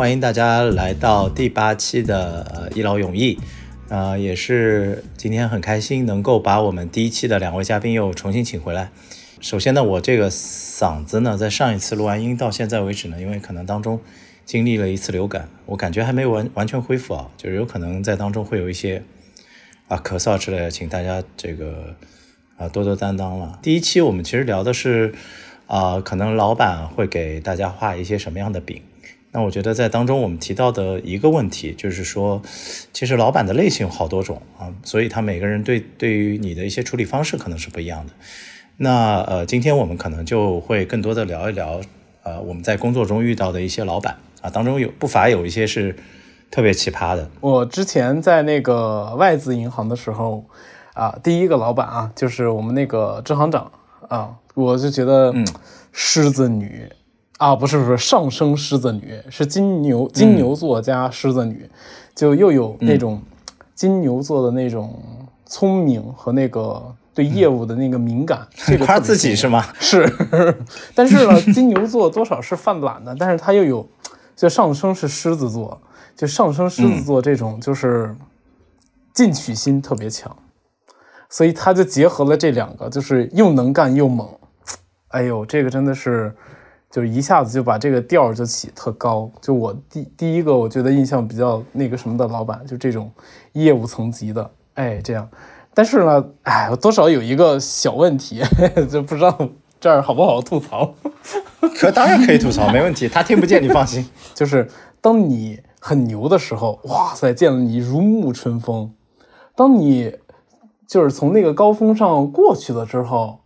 欢迎大家来到第八期的呃一劳永逸，啊，也是今天很开心能够把我们第一期的两位嘉宾又重新请回来。首先呢，我这个嗓子呢，在上一次录完音到现在为止呢，因为可能当中经历了一次流感，我感觉还没完完全恢复啊，就是有可能在当中会有一些啊咳嗽之类的，请大家这个啊多多担当了。第一期我们其实聊的是啊，可能老板会给大家画一些什么样的饼。那我觉得在当中我们提到的一个问题就是说，其实老板的类型有好多种啊，所以他每个人对对于你的一些处理方式可能是不一样的。那呃，今天我们可能就会更多的聊一聊，呃，我们在工作中遇到的一些老板啊，当中有不乏有一些是特别奇葩的。我之前在那个外资银行的时候啊，第一个老板啊，就是我们那个支行长啊，我就觉得狮子女。啊，不是不是，上升狮子女是金牛金牛座加狮子女，就又有那种金牛座的那种聪明和那个对业务的那个敏感。这个夸自己是吗？是，但是呢，金牛座多少是犯懒的，但是他又有，就上升是狮子座，就上升狮子座这种就是进取心特别强，所以他就结合了这两个，就是又能干又猛。哎呦，这个真的是。就是一下子就把这个调儿就起特高，就我第第一个我觉得印象比较那个什么的老板，就这种业务层级的，哎，这样。但是呢，哎，多少有一个小问题，就不知道这儿好不好吐槽。可当然可以吐槽，没问题，他听不见，你放心。就是当你很牛的时候，哇塞，见了你如沐春风；当你就是从那个高峰上过去了之后。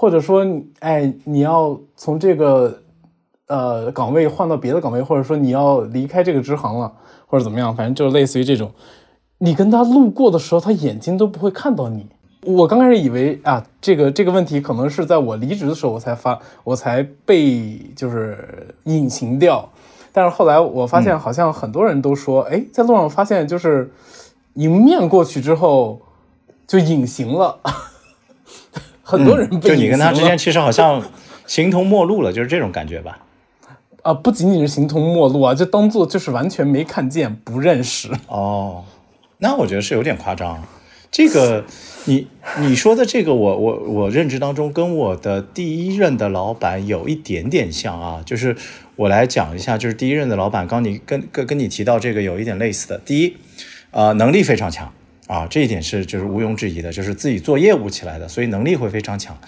或者说，哎，你要从这个呃岗位换到别的岗位，或者说你要离开这个支行了，或者怎么样，反正就类似于这种。你跟他路过的时候，他眼睛都不会看到你。我刚开始以为啊，这个这个问题可能是在我离职的时候我才发，我才被就是隐形掉。但是后来我发现，好像很多人都说，哎，在路上发现就是迎面过去之后就隐形了。很多人就你跟他之间其实好像形同陌路了，就是这种感觉吧？啊，不仅仅是形同陌路啊，就当做就是完全没看见、不认识。哦，那我觉得是有点夸张。这个你你说的这个，我我我认知当中跟我的第一任的老板有一点点像啊。就是我来讲一下，就是第一任的老板，刚你跟跟跟你提到这个有一点类似的。第一，呃，能力非常强。啊，这一点是就是毋庸置疑的，就是自己做业务起来的，所以能力会非常强。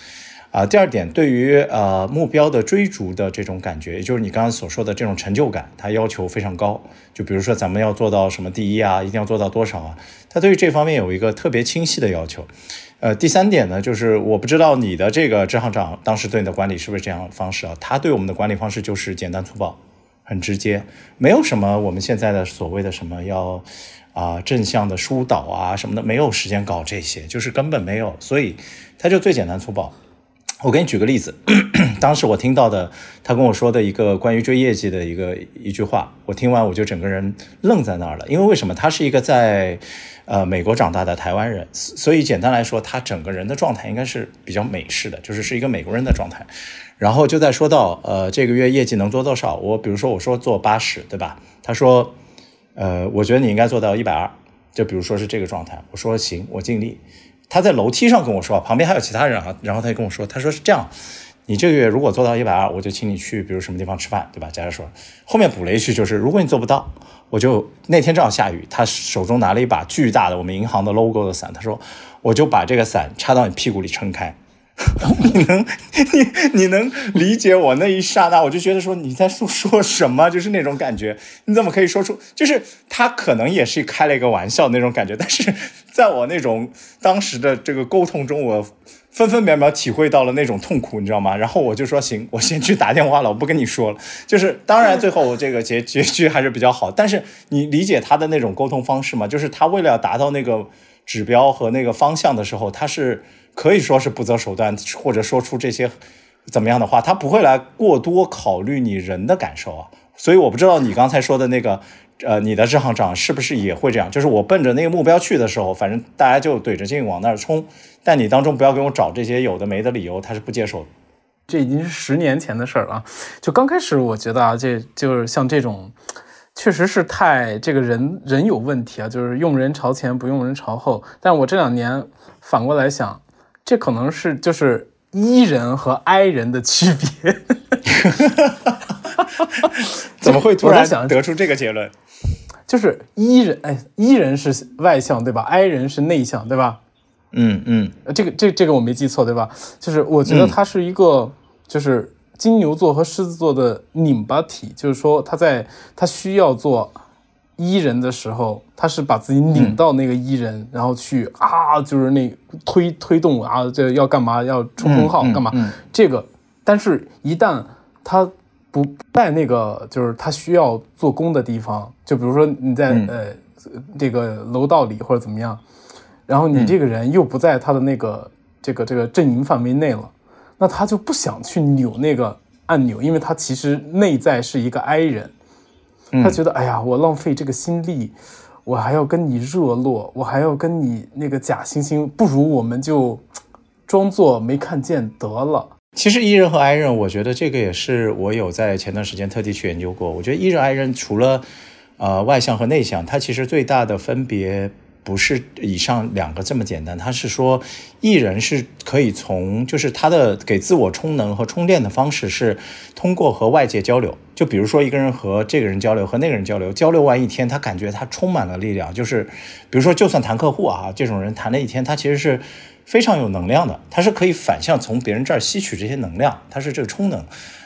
啊，第二点，对于呃目标的追逐的这种感觉，也就是你刚刚所说的这种成就感，他要求非常高。就比如说咱们要做到什么第一啊，一定要做到多少啊，他对于这方面有一个特别清晰的要求。呃，第三点呢，就是我不知道你的这个支行长当时对你的管理是不是这样方式啊？他对我们的管理方式就是简单粗暴，很直接，没有什么我们现在的所谓的什么要。啊，正向的疏导啊什么的，没有时间搞这些，就是根本没有，所以他就最简单粗暴。我给你举个例子，当时我听到的，他跟我说的一个关于追业绩的一个一句话，我听完我就整个人愣在那儿了。因为为什么？他是一个在呃美国长大的台湾人，所以简单来说，他整个人的状态应该是比较美式的，就是是一个美国人的状态。然后就在说到呃这个月业绩能做多少，我比如说我说做八十，对吧？他说。呃，我觉得你应该做到一百二，就比如说是这个状态。我说行，我尽力。他在楼梯上跟我说，旁边还有其他人啊，然后他就跟我说，他说是这样，你这个月如果做到一百二，我就请你去，比如什么地方吃饭，对吧？假如说后面补了一句，就是如果你做不到，我就那天正好下雨，他手中拿了一把巨大的我们银行的 logo 的伞，他说我就把这个伞插到你屁股里撑开。你能，你你能理解我那一刹那，我就觉得说你在说说什么，就是那种感觉。你怎么可以说出，就是他可能也是开了一个玩笑那种感觉，但是在我那种当时的这个沟通中，我分分秒秒体会到了那种痛苦，你知道吗？然后我就说行，我先去打电话了，我不跟你说了。就是当然最后我这个结结局还是比较好，但是你理解他的那种沟通方式吗？就是他为了要达到那个指标和那个方向的时候，他是。可以说是不择手段，或者说出这些怎么样的话，他不会来过多考虑你人的感受啊。所以我不知道你刚才说的那个，呃，你的支行长是不是也会这样？就是我奔着那个目标去的时候，反正大家就怼着劲往那儿冲，但你当中不要给我找这些有的没的理由，他是不接受的。这已经是十年前的事儿了。就刚开始，我觉得啊，这就是像这种。确实是太这个人人有问题啊，就是用人朝前不用人朝后。但我这两年反过来想，这可能是就是 E 人和 I 人的区别。怎么会突然想得出这个结论？就是 E 人，哎，E 人是外向对吧？I 人是内向对吧？嗯嗯，这个这这个我没记错对吧？就是我觉得他是一个就是。金牛座和狮子座的拧巴体，就是说他在他需要做伊人的时候，他是把自己拧到那个伊人，然后去啊，就是那推推动啊，这要干嘛？要冲锋号干嘛？这个，但是一旦他不在那个就是他需要做工的地方，就比如说你在呃这个楼道里或者怎么样，然后你这个人又不在他的那个这个这个阵营范围内了。那他就不想去扭那个按钮，因为他其实内在是一个 I 人，他觉得哎呀，我浪费这个心力，我还要跟你热络，我还要跟你那个假惺惺，不如我们就装作没看见得了。其实 E 人和 I 人，我觉得这个也是我有在前段时间特地去研究过。我觉得 E 人 I 人除了呃外向和内向，它其实最大的分别。不是以上两个这么简单，他是说艺人是可以从，就是他的给自我充能和充电的方式是通过和外界交流。就比如说一个人和这个人交流，和那个人交流，交流完一天，他感觉他充满了力量。就是比如说，就算谈客户啊，这种人谈了一天，他其实是非常有能量的，他是可以反向从别人这儿吸取这些能量，他是这个充能。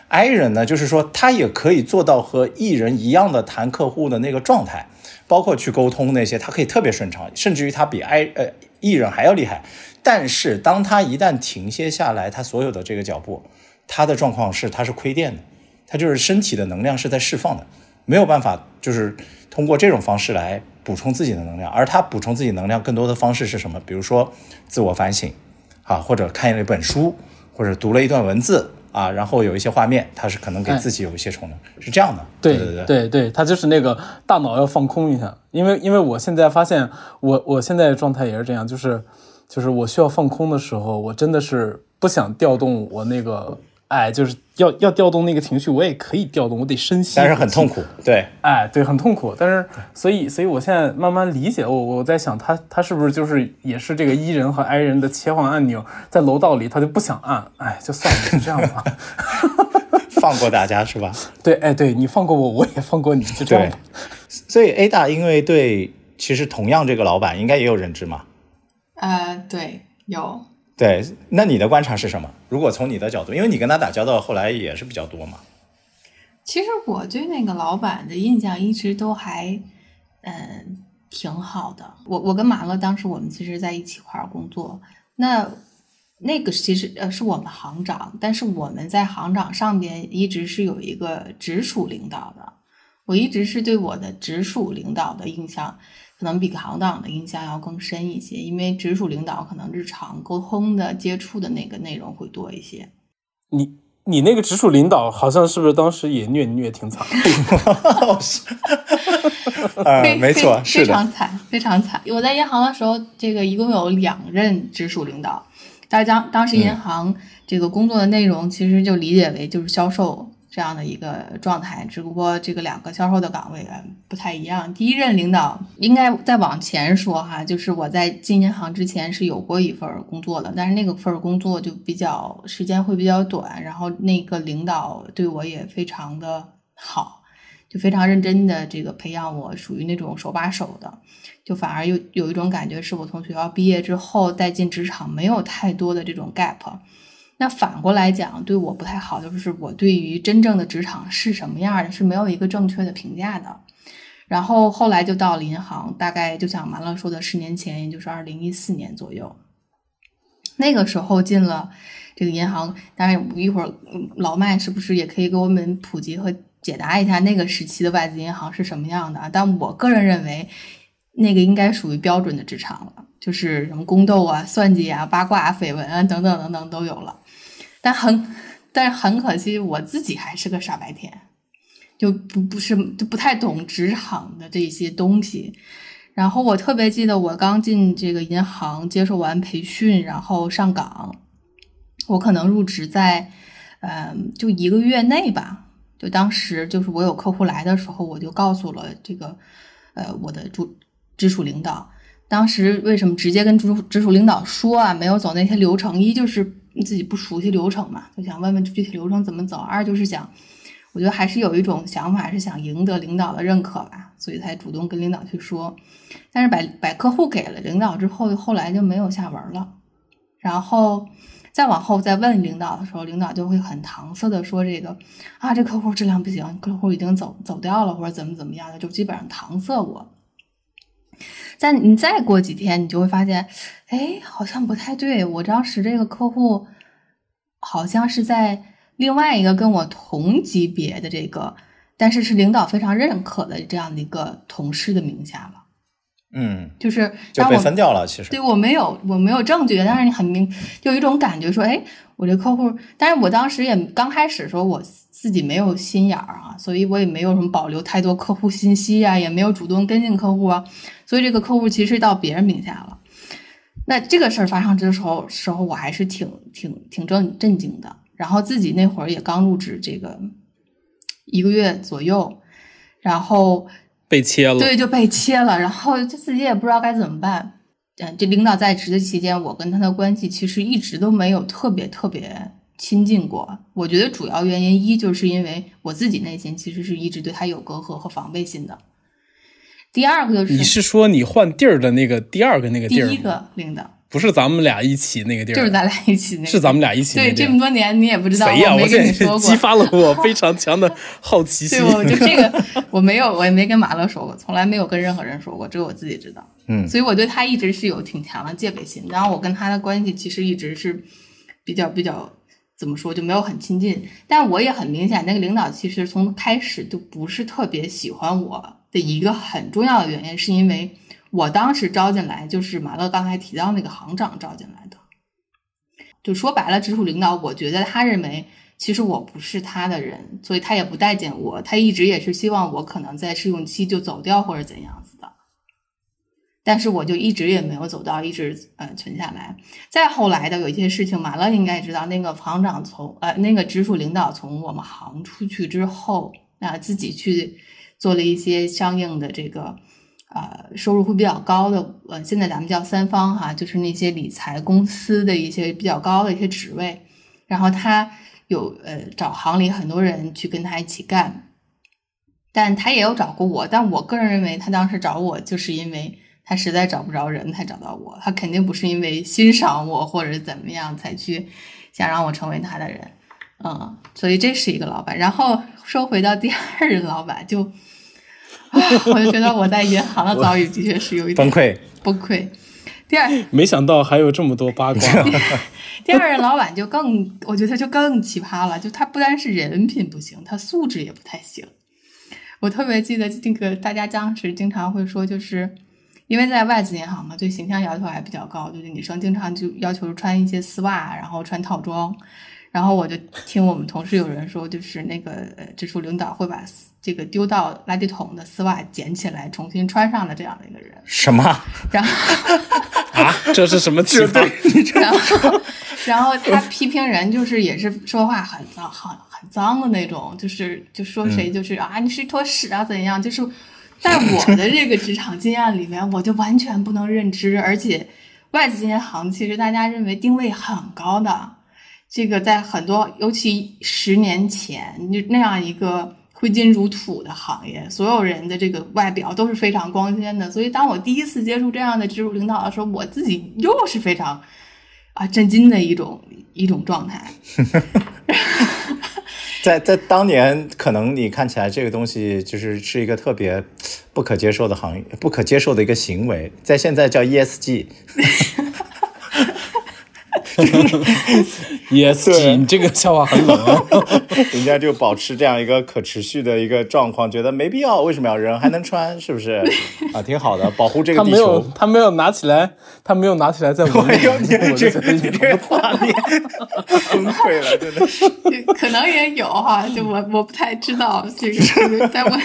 I 人呢，就是说他也可以做到和艺人一样的谈客户的那个状态。包括去沟通那些，他可以特别顺畅，甚至于他比 I 呃艺人还要厉害。但是当他一旦停歇下来，他所有的这个脚步，他的状况是他是亏电的，他就是身体的能量是在释放的，没有办法就是通过这种方式来补充自己的能量。而他补充自己能量更多的方式是什么？比如说自我反省，啊，或者看一本书，或者读了一段文字。啊，然后有一些画面，他是可能给自己有一些充能，是这样的。对对对对对，他就是那个大脑要放空一下，因为因为我现在发现，我我现在状态也是这样，就是就是我需要放空的时候，我真的是不想调动我那个。哎，就是要要调动那个情绪，我也可以调动，我得深吸，但是很痛苦，对，哎，对，很痛苦，但是所以所以我现在慢慢理解，我我在想他他是不是就是也是这个 E 人和 I 人的切换按钮，在楼道里他就不想按，哎，就算了，就这样吧，放过大家是吧？对，哎，对你放过我，我也放过你，就这样。所以 A 大因为对，其实同样这个老板应该也有认知嘛？呃，对，有。对，那你的观察是什么？如果从你的角度，因为你跟他打交道后来也是比较多嘛。其实我对那个老板的印象一直都还，嗯，挺好的。我我跟马乐当时我们其实在一起块儿工作，那那个其实呃是我们行长，但是我们在行长上边一直是有一个直属领导的。我一直是对我的直属领导的印象。可能比行当的印象要更深一些，因为直属领导可能日常沟通的接触的那个内容会多一些。你你那个直属领导好像是不是当时也虐虐挺惨？啊，没错，非常惨，非常惨。我在银行的时候，这个一共有两任直属领导，大家当当时银行这个工作的内容其实就理解为就是销售。这样的一个状态，只不过这个两个销售的岗位不太一样。第一任领导应该再往前说哈，就是我在进银行之前是有过一份工作的，但是那个份工作就比较时间会比较短，然后那个领导对我也非常的好，就非常认真的这个培养我，属于那种手把手的，就反而有有一种感觉，是我从学校毕业之后再进职场没有太多的这种 gap。那反过来讲，对我不太好，就是我对于真正的职场是什么样的，是没有一个正确的评价的。然后后来就到了银行，大概就像马乐说的，十年前，也就是二零一四年左右，那个时候进了这个银行。当然，一会儿老麦是不是也可以给我们普及和解答一下那个时期的外资银行是什么样的？但我个人认为，那个应该属于标准的职场了，就是什么宫斗啊、算计啊、八卦、绯闻啊等等等等都有了。但很，但是很可惜，我自己还是个傻白甜，就不不是就不太懂职场的这些东西。然后我特别记得，我刚进这个银行，接受完培训，然后上岗，我可能入职在，嗯，就一个月内吧，就当时就是我有客户来的时候，我就告诉了这个呃我的主直属领导。当时为什么直接跟直属直属领导说啊？没有走那些流程，一就是自己不熟悉流程嘛，就想问问具体流程怎么走；二就是想，我觉得还是有一种想法是想赢得领导的认可吧，所以才主动跟领导去说。但是把把客户给了领导之后，后来就没有下文了。然后再往后再问领导的时候，领导就会很搪塞的说这个啊，这客户质量不行，客户已经走走掉了，或者怎么怎么样的，就基本上搪塞我。再你再过几天，你就会发现，哎，好像不太对。我当时这个客户好像是在另外一个跟我同级别的这个，但是是领导非常认可的这样的一个同事的名下了。嗯，就是就被分掉了。其实对我没有我没有证据，但是你很明就有一种感觉说，哎，我这客户，但是我当时也刚开始说我自己没有心眼儿啊，所以我也没有什么保留太多客户信息啊，也没有主动跟进客户啊。所以这个客户其实到别人名下了，那这个事儿发生之后时候，我还是挺挺挺震震惊的。然后自己那会儿也刚入职这个一个月左右，然后被切了，对，就被切了。然后就自己也不知道该怎么办。嗯，这领导在职的期间，我跟他的关系其实一直都没有特别特别亲近过。我觉得主要原因一就是因为我自己内心其实是一直对他有隔阂和防备心的。第二个就是你是说你换地儿的那个第二个那个地儿？第一个领导不是咱们俩一起那个地儿，就是咱俩一起那个，是咱们俩一起。对，这么多年你也不知道，谁呀？我没跟你说过，激发了我非常强的好奇心。对，我就这个我没有，我也没跟马乐说过，从来没有跟任何人说过，只有我自己知道。嗯，所以我对他一直是有挺强的戒备心。然后我跟他的关系其实一直是比较比较怎么说，就没有很亲近。但我也很明显，那个领导其实从开始就不是特别喜欢我。的一个很重要的原因，是因为我当时招进来就是马乐刚才提到那个行长招进来的，就说白了，直属领导，我觉得他认为其实我不是他的人，所以他也不待见我，他一直也是希望我可能在试用期就走掉或者怎样子的，但是我就一直也没有走到，一直呃存下来。再后来的有一些事情，马乐应该知道，那个行长从呃那个直属领导从我们行出去之后，啊自己去。做了一些相应的这个，呃，收入会比较高的，呃，现在咱们叫三方哈，就是那些理财公司的一些比较高的一些职位，然后他有呃找行里很多人去跟他一起干，但他也有找过我，但我个人认为他当时找我就是因为他实在找不着人才找到我，他肯定不是因为欣赏我或者怎么样才去想让我成为他的人。嗯，所以这是一个老板。然后说回到第二任老板，就，我就觉得我在银行的遭遇的确是有一点崩溃，崩溃。第二，没想到还有这么多八卦。第二任老板就更，我觉得就更奇葩了。就他不单是人品不行，他素质也不太行。我特别记得那个大家当时经常会说，就是因为在外资银行嘛，对形象要求还比较高，就是女生经常就要求穿一些丝袜，然后穿套装。然后我就听我们同事有人说，就是那个呃直属领导会把这个丢到垃圾桶的丝袜捡起来重新穿上的这样的一个人。什么？然后 啊，这是什么气氛？然后，然后他批评人就是也是说话很脏、很很脏的那种，就是就说谁就是啊，你是一坨屎啊，怎样？就是在我的这个职场经验里面，我就完全不能认知。而且外资银行其实大家认为定位很高的。这个在很多，尤其十年前，就那样一个挥金如土的行业，所有人的这个外表都是非常光鲜的。所以，当我第一次接触这样的直属领导的时候，我自己又是非常啊震惊的一种一种状态。在在当年，可能你看起来这个东西就是是一个特别不可接受的行业，不可接受的一个行为，在现在叫 ESG。也是，你这个笑话很冷啊。人家就保持这样一个可持续的一个状况，觉得没必要，为什么要扔？还能穿，是不是？啊，挺好的，保护这个地球。他没有，他没有拿起来，他没有拿起来在闻。没有，你这这画面崩溃了，真的是。可能也有哈，就我我不太知道这个，但我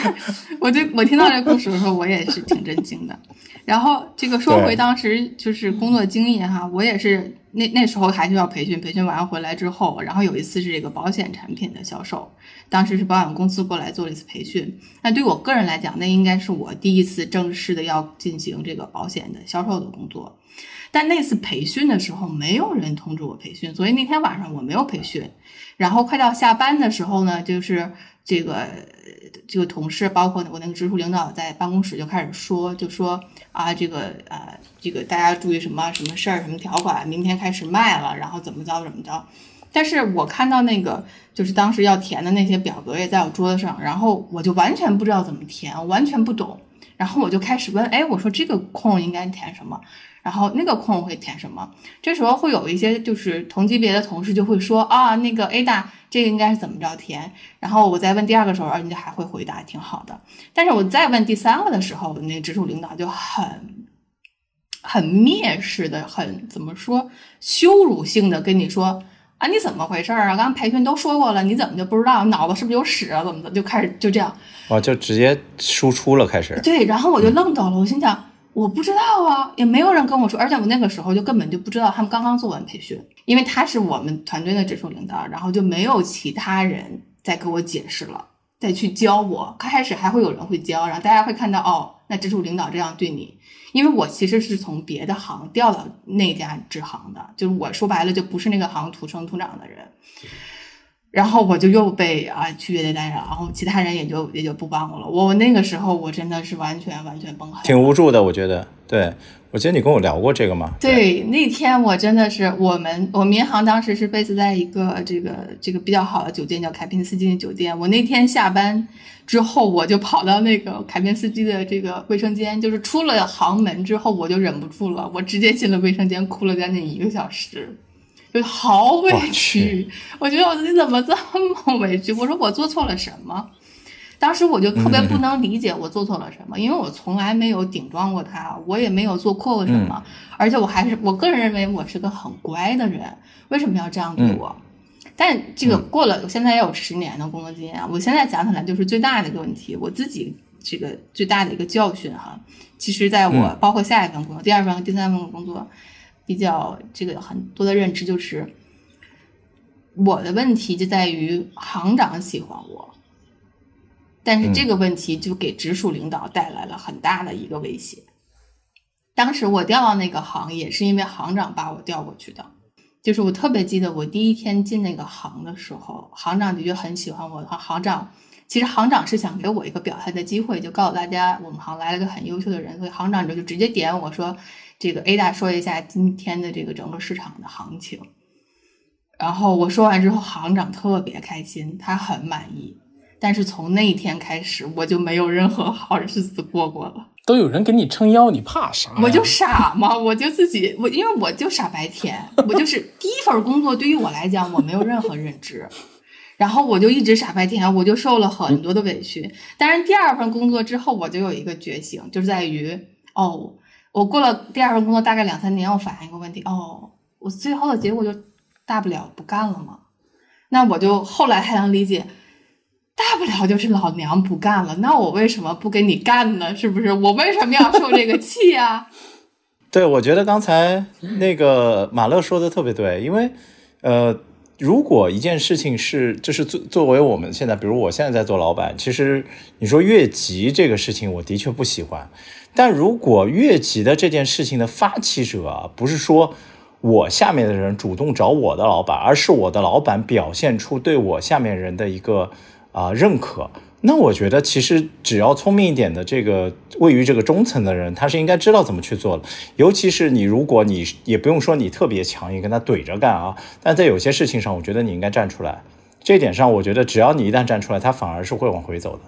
我对我听到这故事的时候，我也是挺震惊的。然后这个说回当时就是工作经验哈，我也是那那时候还需要培训，培训完回来之后，然后有一次是这个保险产品的销售，当时是保险公司过来做了一次培训。那对我个人来讲，那应该是我第一次正式的要进行这个保险的销售的工作。但那次培训的时候，没有人通知我培训，所以那天晚上我没有培训。然后快到下班的时候呢，就是这个这个同事，包括我那个直属领导，在办公室就开始说，就说啊，这个呃，这个大家注意什么什么事儿，什么条款，明天开始卖了，然后怎么着怎么着。但是我看到那个就是当时要填的那些表格也在我桌子上，然后我就完全不知道怎么填，完全不懂。然后我就开始问，哎，我说这个空应该填什么？然后那个空会填什么？这时候会有一些就是同级别的同事就会说啊，那个 Ada 这个应该是怎么着填？然后我再问第二个时候，人家还会回答挺好的。但是我再问第三个的时候，那直属领导就很很蔑视的，很怎么说羞辱性的跟你说啊，你怎么回事啊？刚刚培训都说过了，你怎么就不知道？脑子是不是有屎啊？怎么的？就开始就这样，哦，就直接输出了，开始。对，然后我就愣到了，我心想。我不知道啊，也没有人跟我说，而且我那个时候就根本就不知道他们刚刚做完培训，因为他是我们团队的直属领导，然后就没有其他人再给我解释了，再去教我。刚开始还会有人会教，然后大家会看到哦，那直属领导这样对你，因为我其实是从别的行调到那家支行的，就是我说白了就不是那个行土生土长的人。然后我就又被啊区别对待，然后其他人也就也就不帮我了。我那个时候我真的是完全完全崩溃，挺无助的。我觉得，对我记得你跟我聊过这个吗？对，那天我真的是我们我们银行当时是 base 在一个这个这个比较好的酒店，叫凯宾斯基酒店。我那天下班之后，我就跑到那个凯宾斯基的这个卫生间，就是出了行门之后，我就忍不住了，我直接进了卫生间，哭了将近一个小时。就好委屈，我觉得我自己怎么这么委屈？我说我做错了什么？当时我就特别不能理解我做错了什么，因为我从来没有顶撞过他，我也没有做错过什么，而且我还是我个人认为我是个很乖的人，为什么要这样对我？但这个过了，我现在也有十年的工作经验，我现在想起来就是最大的一个问题，我自己这个最大的一个教训哈。其实在我包括下一份工作、第二份和第三份工作。比较这个很多的认知就是，我的问题就在于行长喜欢我，但是这个问题就给直属领导带来了很大的一个威胁。当时我调到那个行也是因为行长把我调过去的，就是我特别记得我第一天进那个行的时候，行长的确很喜欢我。行长其实行长是想给我一个表态的机会，就告诉大家我们行来了个很优秀的人，所以行长就就直接点我说。这个 A 大说一下今天的这个整个市场的行情，然后我说完之后，行长特别开心，他很满意。但是从那一天开始，我就没有任何好日子过过了。都有人给你撑腰，你怕啥？我就傻嘛？我就自己我，因为我就傻白甜，我就是第一份工作，对于我来讲，我没有任何认知，然后我就一直傻白甜，我就受了很多的委屈。但是第二份工作之后，我就有一个觉醒，就在于哦。我过了第二份工作，大概两三年，我反应一个问题，哦，我最后的结果就大不了不干了嘛。那我就后来才能理解，大不了就是老娘不干了。那我为什么不跟你干呢？是不是？我为什么要受这个气啊？对，我觉得刚才那个马乐说的特别对，因为呃，如果一件事情是，就是作作为我们现在，比如我现在在做老板，其实你说越级这个事情，我的确不喜欢。但如果越级的这件事情的发起者不是说我下面的人主动找我的老板，而是我的老板表现出对我下面人的一个啊认可，那我觉得其实只要聪明一点的这个位于这个中层的人，他是应该知道怎么去做的。尤其是你，如果你也不用说你特别强硬跟他怼着干啊，但在有些事情上，我觉得你应该站出来。这点上，我觉得只要你一旦站出来，他反而是会往回走的。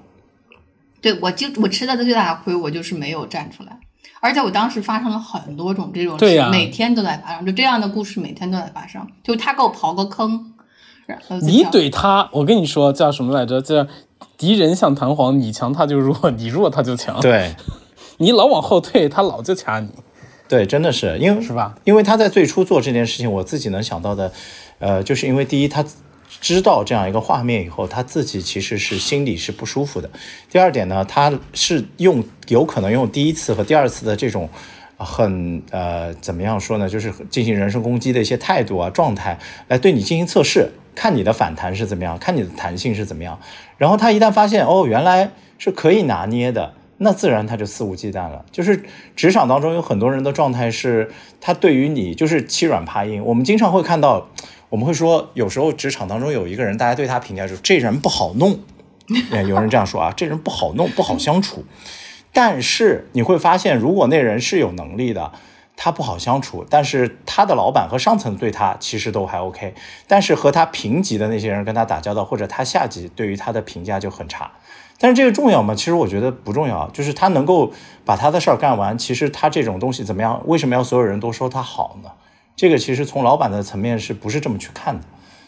对我就我吃的最大的亏，我就是没有站出来，而且我当时发生了很多种这种事，每天都在发生，就这样的故事每天都在发生。就他给我刨个坑，你怼他，我跟你说叫什么来着？叫敌人像弹簧，你强他就弱，你弱他就强。对，你老往后退，他老就掐你。对，真的是因为是吧？因为他在最初做这件事情，我自己能想到的，呃，就是因为第一他。知道这样一个画面以后，他自己其实是心里是不舒服的。第二点呢，他是用有可能用第一次和第二次的这种很呃怎么样说呢？就是进行人身攻击的一些态度啊、状态，来对你进行测试，看你的反弹是怎么样，看你的弹性是怎么样。然后他一旦发现哦，原来是可以拿捏的，那自然他就肆无忌惮了。就是职场当中有很多人的状态是，他对于你就是欺软怕硬。我们经常会看到，我们会说，有时候职场当中有一个人，大家对他评价就是这人不好弄。有人这样说啊，这人不好弄，不好相处。但是你会发现，如果那人是有能力的，他不好相处，但是他的老板和上层对他其实都还 OK。但是和他平级的那些人跟他打交道，或者他下级对于他的评价就很差。但是这个重要吗？其实我觉得不重要，就是他能够把他的事儿干完。其实他这种东西怎么样？为什么要所有人都说他好呢？这个其实从老板的层面是不是这么去看的？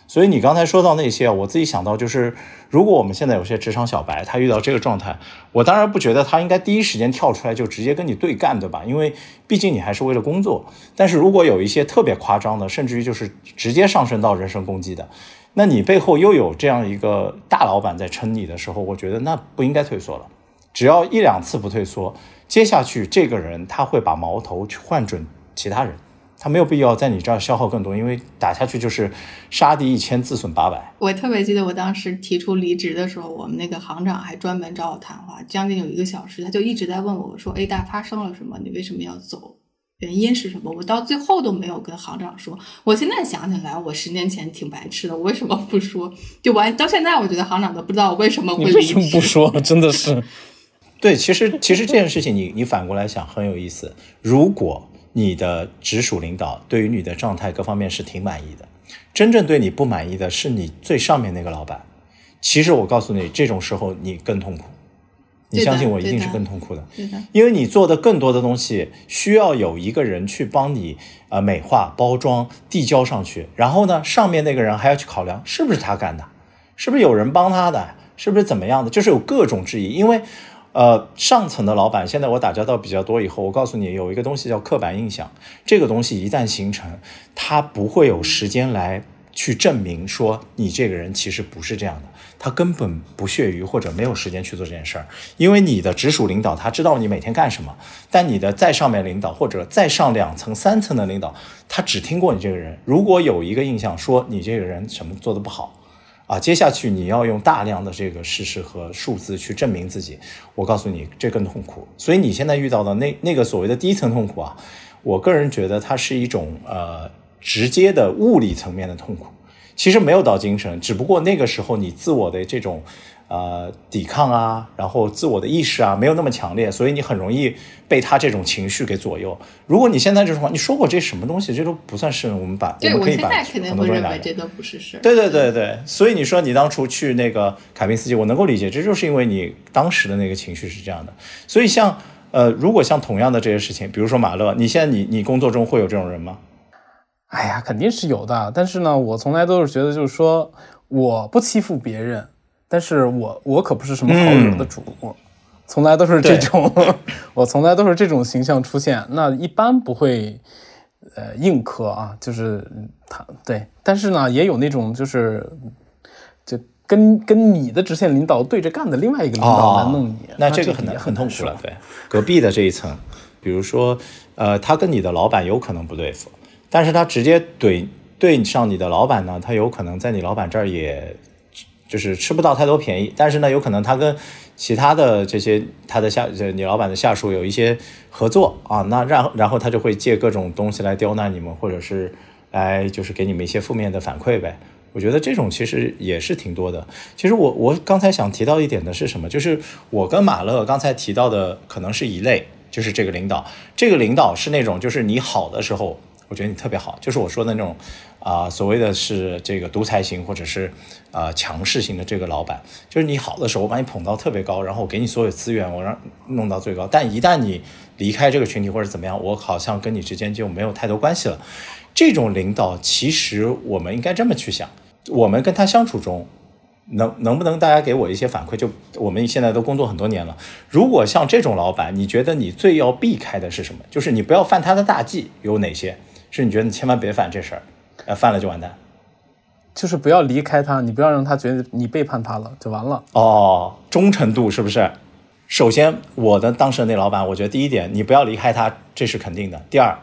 所以你刚才说到那些，我自己想到就是，如果我们现在有些职场小白，他遇到这个状态，我当然不觉得他应该第一时间跳出来就直接跟你对干，对吧？因为毕竟你还是为了工作。但是如果有一些特别夸张的，甚至于就是直接上升到人身攻击的，那你背后又有这样一个大老板在撑你的时候，我觉得那不应该退缩了。只要一两次不退缩，接下去这个人他会把矛头去换准其他人。他没有必要在你这儿消耗更多，因为打下去就是杀敌一千自损八百。我特别记得我当时提出离职的时候，我们那个行长还专门找我谈话，将近有一个小时，他就一直在问我说：“A 大发生了什么？你为什么要走？原因是什么？”我到最后都没有跟行长说。我现在想起来，我十年前挺白痴的，我为什么不说？就完到现在，我觉得行长都不知道我为什么会离职。为什么不说？真的是。对，其实其实这件事情，你你反过来想很有意思。如果你的直属领导对于你的状态各方面是挺满意的，真正对你不满意的是你最上面那个老板。其实我告诉你，这种时候你更痛苦，你相信我，一定是更痛苦的。因为你做的更多的东西需要有一个人去帮你呃美化、包装、递交上去，然后呢，上面那个人还要去考量是不是他干的，是不是有人帮他的，是不是怎么样的，就是有各种质疑，因为。呃，上层的老板，现在我打交道比较多以后，我告诉你，有一个东西叫刻板印象。这个东西一旦形成，他不会有时间来去证明说你这个人其实不是这样的，他根本不屑于或者没有时间去做这件事儿。因为你的直属领导他知道你每天干什么，但你的再上面领导或者再上两层、三层的领导，他只听过你这个人。如果有一个印象说你这个人什么做的不好。啊，接下去你要用大量的这个事实和数字去证明自己，我告诉你，这更痛苦。所以你现在遇到的那那个所谓的第一层痛苦啊，我个人觉得它是一种呃直接的物理层面的痛苦，其实没有到精神，只不过那个时候你自我的这种。呃，抵抗啊，然后自我的意识啊，没有那么强烈，所以你很容易被他这种情绪给左右。如果你现在这种话，你说过这什么东西，这都不算是我们把我们可以把很多人认为这都不是事。对对对对，所以你说你当初去那个凯宾斯基，我能够理解，这就是因为你当时的那个情绪是这样的。所以像呃，如果像同样的这些事情，比如说马勒，你现在你你工作中会有这种人吗？哎呀，肯定是有的，但是呢，我从来都是觉得，就是说我不欺负别人。但是我我可不是什么好惹的主，从来都是这种，我从来都是这种形象出现。那一般不会，呃，硬磕啊，就是他对。但是呢，也有那种就是，就跟跟你的直线领导对着干的另外一个领导来弄你，那这个很难很痛苦了。对，隔壁的这一层，比如说，呃，他跟你的老板有可能不对付，但是他直接怼对上你的老板呢，他有可能在你老板这儿也。就是吃不到太多便宜，但是呢，有可能他跟其他的这些他的下，你老板的下属有一些合作啊，那然后然后他就会借各种东西来刁难你们，或者是来就是给你们一些负面的反馈呗。我觉得这种其实也是挺多的。其实我我刚才想提到一点的是什么？就是我跟马乐刚才提到的可能是一类，就是这个领导，这个领导是那种就是你好的时候。我觉得你特别好，就是我说的那种，啊，所谓的是这个独裁型或者是啊强势型的这个老板，就是你好的时候我把你捧到特别高，然后我给你所有资源，我让弄到最高，但一旦你离开这个群体或者怎么样，我好像跟你之间就没有太多关系了。这种领导其实我们应该这么去想，我们跟他相处中。能能不能大家给我一些反馈？就我们现在都工作很多年了，如果像这种老板，你觉得你最要避开的是什么？就是你不要犯他的大忌，有哪些？是你觉得你千万别犯这事儿，呃，犯了就完蛋。就是不要离开他，你不要让他觉得你背叛他了，就完了。哦，忠诚度是不是？首先，我的当时的那老板，我觉得第一点，你不要离开他，这是肯定的。第二，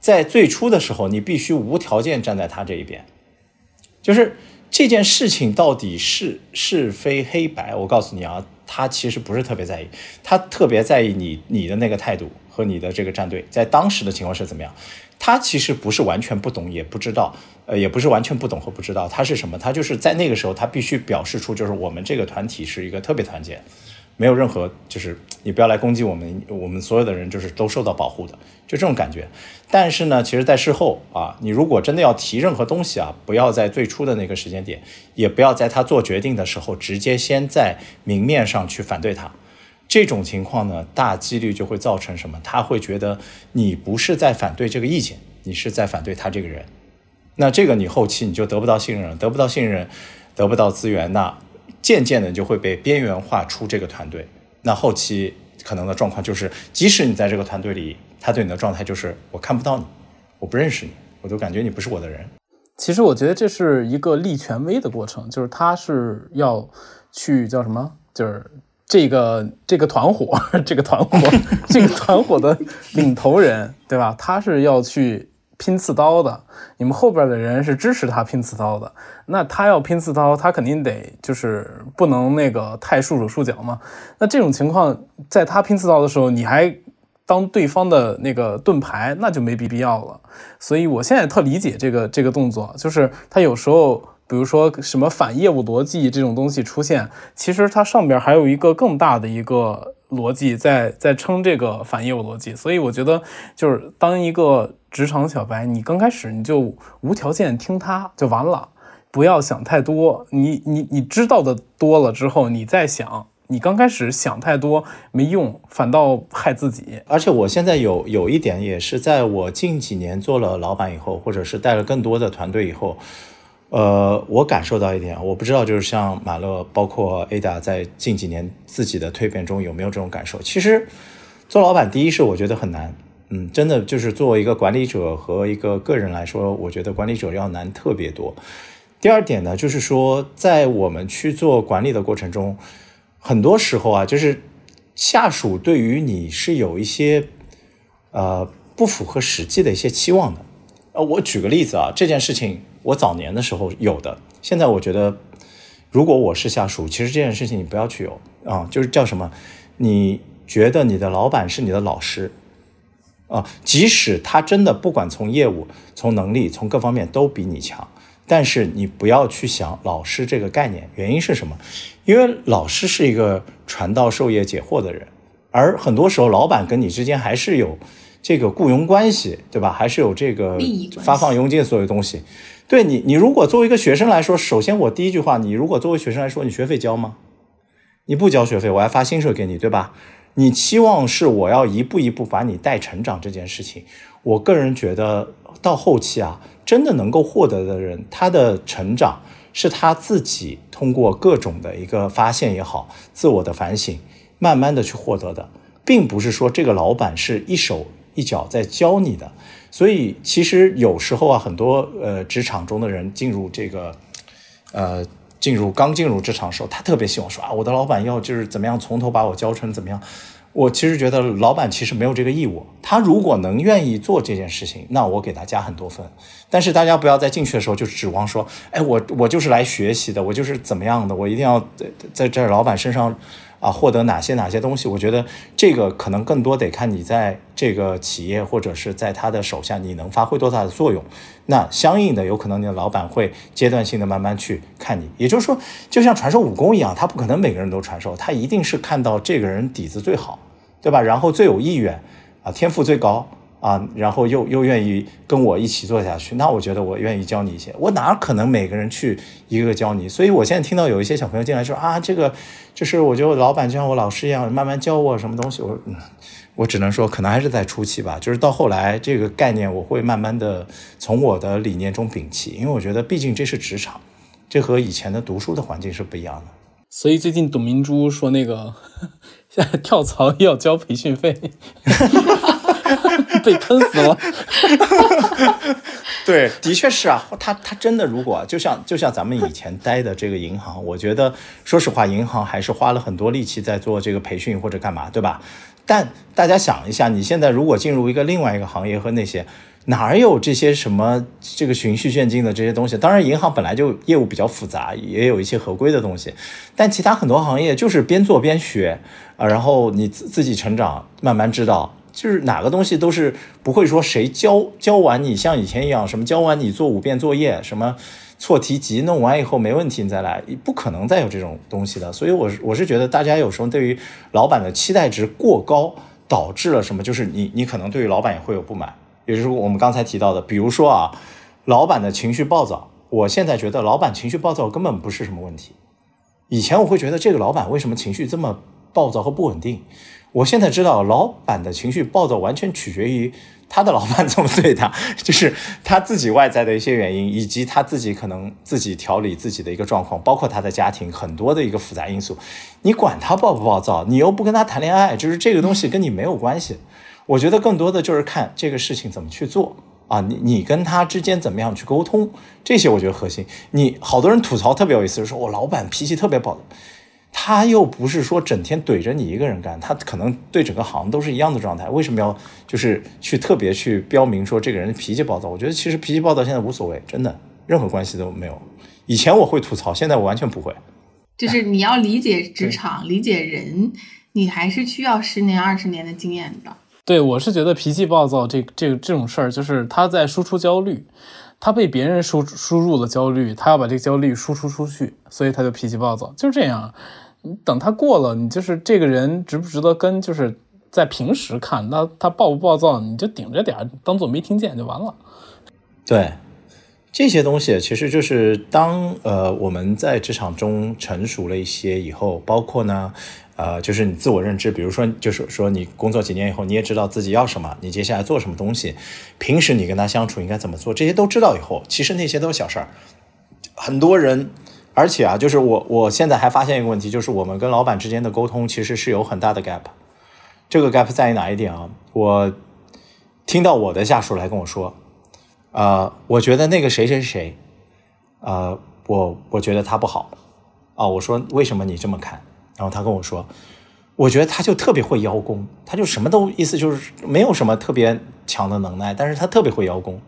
在最初的时候，你必须无条件站在他这一边，就是这件事情到底是是非黑白，我告诉你啊，他其实不是特别在意，他特别在意你你的那个态度和你的这个战队在当时的情况是怎么样。他其实不是完全不懂，也不知道，呃，也不是完全不懂和不知道，他是什么？他就是在那个时候，他必须表示出，就是我们这个团体是一个特别团结，没有任何，就是你不要来攻击我们，我们所有的人就是都受到保护的，就这种感觉。但是呢，其实，在事后啊，你如果真的要提任何东西啊，不要在最初的那个时间点，也不要在他做决定的时候，直接先在明面上去反对他。这种情况呢，大几率就会造成什么？他会觉得你不是在反对这个意见，你是在反对他这个人。那这个你后期你就得不到信任了，得不到信任，得不到资源，那渐渐的就会被边缘化出这个团队。那后期可能的状况就是，即使你在这个团队里，他对你的状态就是我看不到你，我不认识你，我都感觉你不是我的人。其实我觉得这是一个立权威的过程，就是他是要去叫什么，就是。这个这个团伙，这个团伙，这个团伙的领头人，对吧？他是要去拼刺刀的，你们后边的人是支持他拼刺刀的。那他要拼刺刀，他肯定得就是不能那个太束手束脚嘛。那这种情况，在他拼刺刀的时候，你还当对方的那个盾牌，那就没必必要了。所以我现在特理解这个这个动作，就是他有时候。比如说什么反业务逻辑这种东西出现，其实它上边还有一个更大的一个逻辑在在撑这个反业务逻辑，所以我觉得就是当一个职场小白，你刚开始你就无条件听他就完了，不要想太多。你你你知道的多了之后，你再想，你刚开始想太多没用，反倒害自己。而且我现在有有一点也是在我近几年做了老板以后，或者是带了更多的团队以后。呃，我感受到一点，我不知道，就是像马乐，包括 Ada，在近几年自己的蜕变中有没有这种感受？其实，做老板，第一是我觉得很难，嗯，真的就是作为一个管理者和一个个人来说，我觉得管理者要难特别多。第二点呢，就是说，在我们去做管理的过程中，很多时候啊，就是下属对于你是有一些呃不符合实际的一些期望的。呃，我举个例子啊，这件事情。我早年的时候有的，现在我觉得，如果我是下属，其实这件事情你不要去有啊，就是叫什么？你觉得你的老板是你的老师啊，即使他真的不管从业务、从能力、从各方面都比你强，但是你不要去想老师这个概念。原因是什么？因为老师是一个传道授业解惑的人，而很多时候老板跟你之间还是有这个雇佣关系，对吧？还是有这个发放佣金所有东西。对你，你如果作为一个学生来说，首先我第一句话，你如果作为学生来说，你学费交吗？你不交学费，我还发薪水给你，对吧？你期望是我要一步一步把你带成长这件事情，我个人觉得到后期啊，真的能够获得的人，他的成长是他自己通过各种的一个发现也好，自我的反省，慢慢的去获得的，并不是说这个老板是一手一脚在教你的。所以其实有时候啊，很多呃职场中的人进入这个，呃，进入刚进入职场的时候，他特别希望说啊，我的老板要就是怎么样从头把我教成怎么样。我其实觉得老板其实没有这个义务，他如果能愿意做这件事情，那我给他加很多分。但是大家不要在进去的时候就指望说，哎，我我就是来学习的，我就是怎么样的，我一定要在在这老板身上。啊，获得哪些哪些东西？我觉得这个可能更多得看你在这个企业或者是在他的手下，你能发挥多大的作用。那相应的，有可能你的老板会阶段性的慢慢去看你。也就是说，就像传授武功一样，他不可能每个人都传授，他一定是看到这个人底子最好，对吧？然后最有意愿，啊，天赋最高。啊，然后又又愿意跟我一起做下去，那我觉得我愿意教你一些。我哪可能每个人去一个个教你？所以我现在听到有一些小朋友进来说啊，这个就是我觉得老板就像我老师一样，慢慢教我什么东西。我我只能说，可能还是在初期吧。就是到后来，这个概念我会慢慢的从我的理念中摒弃，因为我觉得毕竟这是职场，这和以前的读书的环境是不一样的。所以最近董明珠说那个现 在跳槽要交培训费。被喷死了。对，的确是啊，他他真的如果就像就像咱们以前待的这个银行，我觉得说实话，银行还是花了很多力气在做这个培训或者干嘛，对吧？但大家想一下，你现在如果进入一个另外一个行业和那些哪有这些什么这个循序渐进的这些东西？当然，银行本来就业务比较复杂，也有一些合规的东西，但其他很多行业就是边做边学啊，然后你自自己成长，慢慢知道。就是哪个东西都是不会说谁教教完你像以前一样什么教完你做五遍作业什么错题集弄完以后没问题你再来不可能再有这种东西的，所以我是我是觉得大家有时候对于老板的期待值过高，导致了什么？就是你你可能对于老板也会有不满，也就是我们刚才提到的，比如说啊，老板的情绪暴躁，我现在觉得老板情绪暴躁根本不是什么问题，以前我会觉得这个老板为什么情绪这么暴躁和不稳定。我现在知道，老板的情绪暴躁完全取决于他的老板怎么对他，就是他自己外在的一些原因，以及他自己可能自己调理自己的一个状况，包括他的家庭很多的一个复杂因素。你管他暴不暴躁，你又不跟他谈恋爱，就是这个东西跟你没有关系。我觉得更多的就是看这个事情怎么去做啊，你你跟他之间怎么样去沟通，这些我觉得核心。你好多人吐槽特别有意思，就说我老板脾气特别暴躁他又不是说整天怼着你一个人干，他可能对整个行都是一样的状态。为什么要就是去特别去标明说这个人脾气暴躁？我觉得其实脾气暴躁现在无所谓，真的任何关系都没有。以前我会吐槽，现在我完全不会。就是你要理解职场、理解人，你还是需要十年、二十年的经验的。对，我是觉得脾气暴躁这这这种事儿，就是他在输出焦虑，他被别人输输入了焦虑，他要把这个焦虑输出出去，所以他就脾气暴躁，就是这样。你等他过了，你就是这个人值不值得跟？就是在平时看，那他暴不暴躁，你就顶着点，当做没听见就完了。对，这些东西其实就是当呃我们在职场中成熟了一些以后，包括呢，呃，就是你自我认知，比如说就是说你工作几年以后，你也知道自己要什么，你接下来做什么东西，平时你跟他相处应该怎么做，这些都知道以后，其实那些都是小事儿。很多人。而且啊，就是我我现在还发现一个问题，就是我们跟老板之间的沟通其实是有很大的 gap。这个 gap 在于哪一点啊？我听到我的下属来跟我说，呃，我觉得那个谁谁谁，呃，我我觉得他不好啊。我说为什么你这么看？然后他跟我说，我觉得他就特别会邀功，他就什么都意思就是没有什么特别强的能耐，但是他特别会邀功。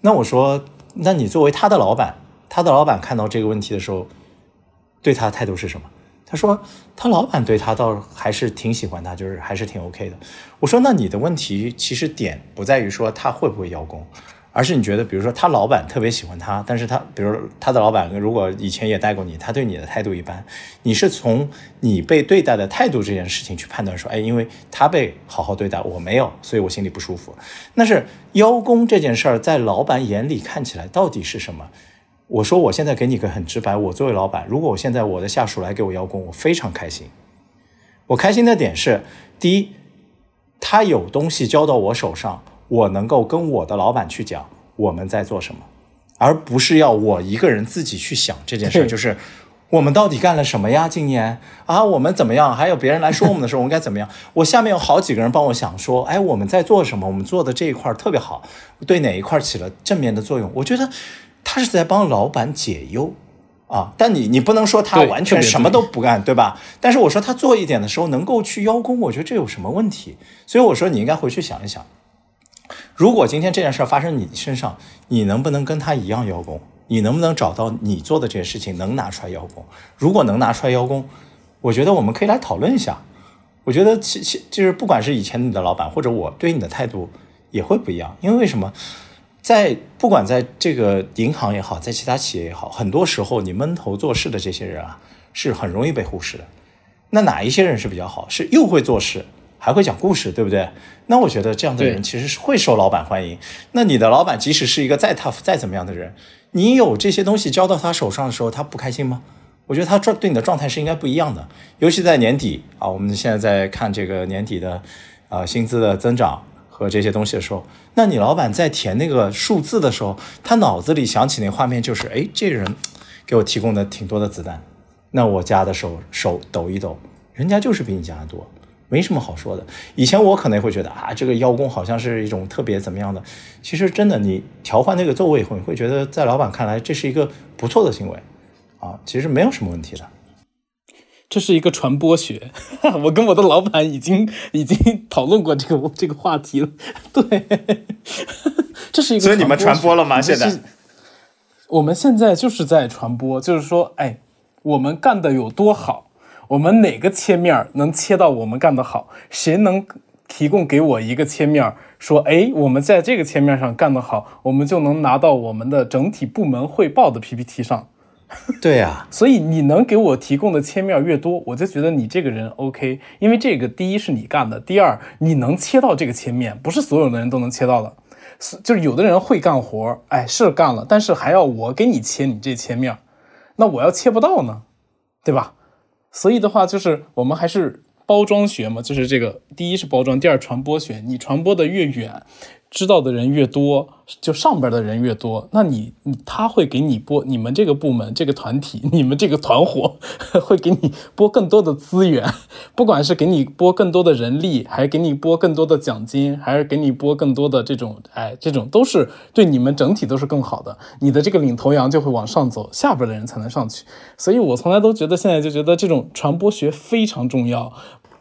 那我说，那你作为他的老板？他的老板看到这个问题的时候，对他的态度是什么？他说他老板对他倒还是挺喜欢他，就是还是挺 OK 的。我说那你的问题其实点不在于说他会不会邀功。而是你觉得，比如说他老板特别喜欢他，但是他，比如他的老板如果以前也带过你，他对你的态度一般，你是从你被对待的态度这件事情去判断说，哎，因为他被好好对待，我没有，所以我心里不舒服。那是邀功这件事儿，在老板眼里看起来到底是什么？我说，我现在给你个很直白，我作为老板，如果我现在我的下属来给我邀功，我非常开心。我开心的点是，第一，他有东西交到我手上，我能够跟我的老板去讲我们在做什么，而不是要我一个人自己去想这件事。就是我们到底干了什么呀？今年啊，我们怎么样？还有别人来说我们的时候，我们该怎么样？我下面有好几个人帮我想说，哎，我们在做什么？我们做的这一块特别好，对哪一块起了正面的作用？我觉得。他是在帮老板解忧啊，但你你不能说他完全什么都不干，对吧？但是我说他做一点的时候能够去邀功，我觉得这有什么问题？所以我说你应该回去想一想，如果今天这件事发生你身上，你能不能跟他一样邀功？你能不能找到你做的这些事情能拿出来邀功？如果能拿出来邀功，我觉得我们可以来讨论一下。我觉得其其就是不管是以前你的老板或者我对你的态度也会不一样，因为为什么？在不管在这个银行也好，在其他企业也好，很多时候你闷头做事的这些人啊，是很容易被忽视的。那哪一些人是比较好？是又会做事，还会讲故事，对不对？那我觉得这样的人其实是会受老板欢迎。那你的老板即使是一个再 tough 再怎么样的人，你有这些东西交到他手上的时候，他不开心吗？我觉得他状对你的状态是应该不一样的。尤其在年底啊，我们现在在看这个年底的啊薪资的增长。和这些东西的时候，那你老板在填那个数字的时候，他脑子里想起那画面就是，哎，这人给我提供的挺多的子弹，那我加的时候手抖一抖，人家就是比你加的多，没什么好说的。以前我可能会觉得啊，这个邀功好像是一种特别怎么样的，其实真的你调换那个座位以后，你会觉得在老板看来这是一个不错的行为啊，其实没有什么问题的。这是一个传播学，我跟我的老板已经已经讨论过这个这个话题了。对，这是一个。所以你们传播了吗？现在，我们现在就是在传播，就是说，哎，我们干的有多好，我们哪个切面能切到我们干的好，谁能提供给我一个切面，说，哎，我们在这个切面上干得好，我们就能拿到我们的整体部门汇报的 PPT 上。对呀，所以你能给我提供的切面越多，我就觉得你这个人 OK。因为这个第一是你干的，第二你能切到这个切面，不是所有的人都能切到的。就是有的人会干活，哎，是干了，但是还要我给你切你这切面，那我要切不到呢，对吧？所以的话，就是我们还是包装学嘛，就是这个第一是包装，第二传播学，你传播的越远。知道的人越多，就上边的人越多，那你你他会给你拨你们这个部门、这个团体、你们这个团伙 会给你拨更多的资源，不管是给你拨更多的人力，还是给你拨更多的奖金，还是给你拨更多的这种，哎，这种都是对你们整体都是更好的。你的这个领头羊就会往上走，下边的人才能上去。所以我从来都觉得，现在就觉得这种传播学非常重要。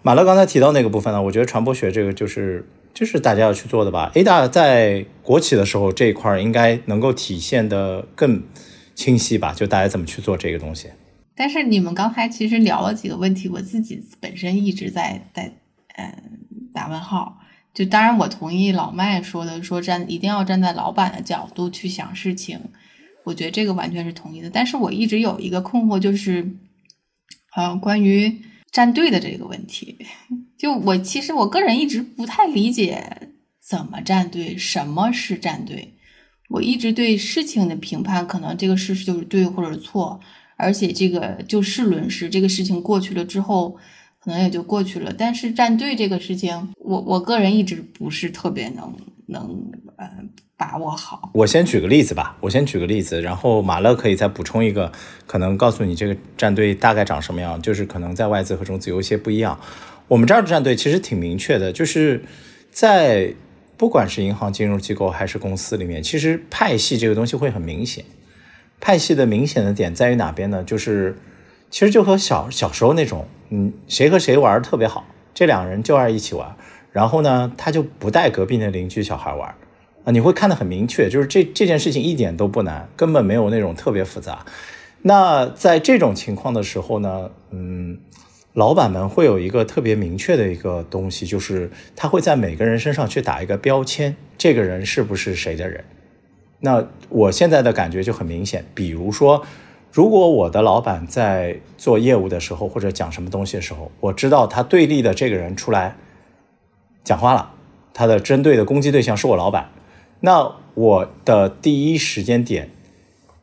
马乐刚才提到那个部分呢，我觉得传播学这个就是。就是大家要去做的吧。A 大在国企的时候这一块应该能够体现的更清晰吧？就大家怎么去做这个东西。但是你们刚才其实聊了几个问题，我自己本身一直在在嗯打问号。就当然我同意老麦说的，说站一定要站在老板的角度去想事情，我觉得这个完全是同意的。但是我一直有一个困惑，就是呃关于站队的这个问题。就我其实我个人一直不太理解怎么站队，什么是站队。我一直对事情的评判，可能这个事实就是对或者错，而且这个就事论事，这个事情过去了之后，可能也就过去了。但是站队这个事情，我我个人一直不是特别能能呃把握好。我先举个例子吧，我先举个例子，然后马乐可以再补充一个，可能告诉你这个战队大概长什么样，就是可能在外资和中资有一些不一样。我们这儿的战队其实挺明确的，就是在不管是银行、金融机构还是公司里面，其实派系这个东西会很明显。派系的明显的点在于哪边呢？就是其实就和小小时候那种，嗯，谁和谁玩特别好，这两人就爱一起玩，然后呢，他就不带隔壁的邻居小孩玩啊，你会看得很明确，就是这这件事情一点都不难，根本没有那种特别复杂。那在这种情况的时候呢，嗯。老板们会有一个特别明确的一个东西，就是他会在每个人身上去打一个标签，这个人是不是谁的人？那我现在的感觉就很明显，比如说，如果我的老板在做业务的时候或者讲什么东西的时候，我知道他对立的这个人出来讲话了，他的针对的攻击对象是我老板，那我的第一时间点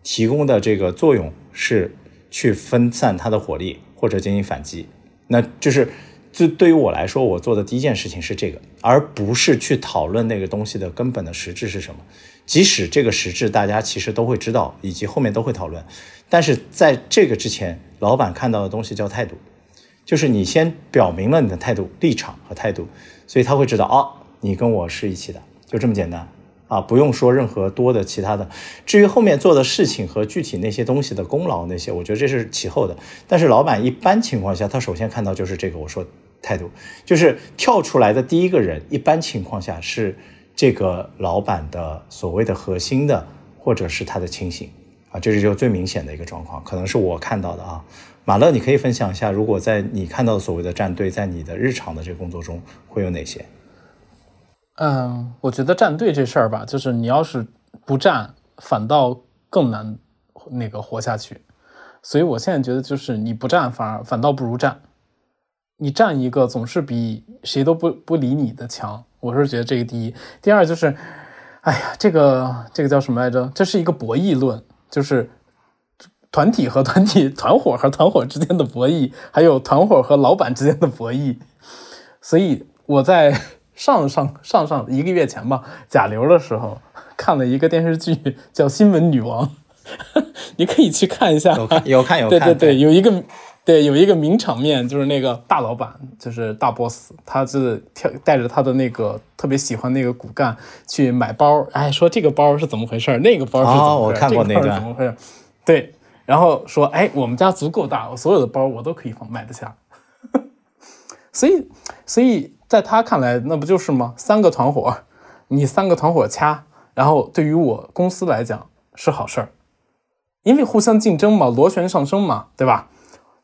提供的这个作用是去分散他的火力或者进行反击。那就是，就对于我来说，我做的第一件事情是这个，而不是去讨论那个东西的根本的实质是什么。即使这个实质大家其实都会知道，以及后面都会讨论，但是在这个之前，老板看到的东西叫态度，就是你先表明了你的态度、立场和态度，所以他会知道，哦，你跟我是一起的，就这么简单。啊，不用说任何多的其他的。至于后面做的事情和具体那些东西的功劳那些，我觉得这是其后的。但是老板一般情况下，他首先看到就是这个。我说态度，就是跳出来的第一个人，一般情况下是这个老板的所谓的核心的，或者是他的亲信啊，这是就最明显的一个状况，可能是我看到的啊。马乐，你可以分享一下，如果在你看到的所谓的战队，在你的日常的这个工作中会有哪些？嗯，我觉得站队这事儿吧，就是你要是不站，反倒更难那个活下去。所以我现在觉得，就是你不站，反而反倒不如站。你站一个，总是比谁都不不理你的强。我是觉得这个第一，第二就是，哎呀，这个这个叫什么来着？这是一个博弈论，就是团体和团体、团伙和团伙之间的博弈，还有团伙和老板之间的博弈。所以我在。上上上上一个月前吧，甲流的时候看了一个电视剧，叫《新闻女王》，你可以去看一下。有看有 看有看。对对对，有一个对，有一个名场面，就是那个大老板，就是大 boss，他是跳带着他的那个特别喜欢那个骨干去买包，哎，说这个包是怎么回事，那个包是怎么回事，我看过那个怎么回事？对，然后说，哎，我们家足够大，我所有的包我都可以放买得下。所以，所以在他看来，那不就是吗？三个团伙，你三个团伙掐，然后对于我公司来讲是好事儿，因为互相竞争嘛，螺旋上升嘛，对吧？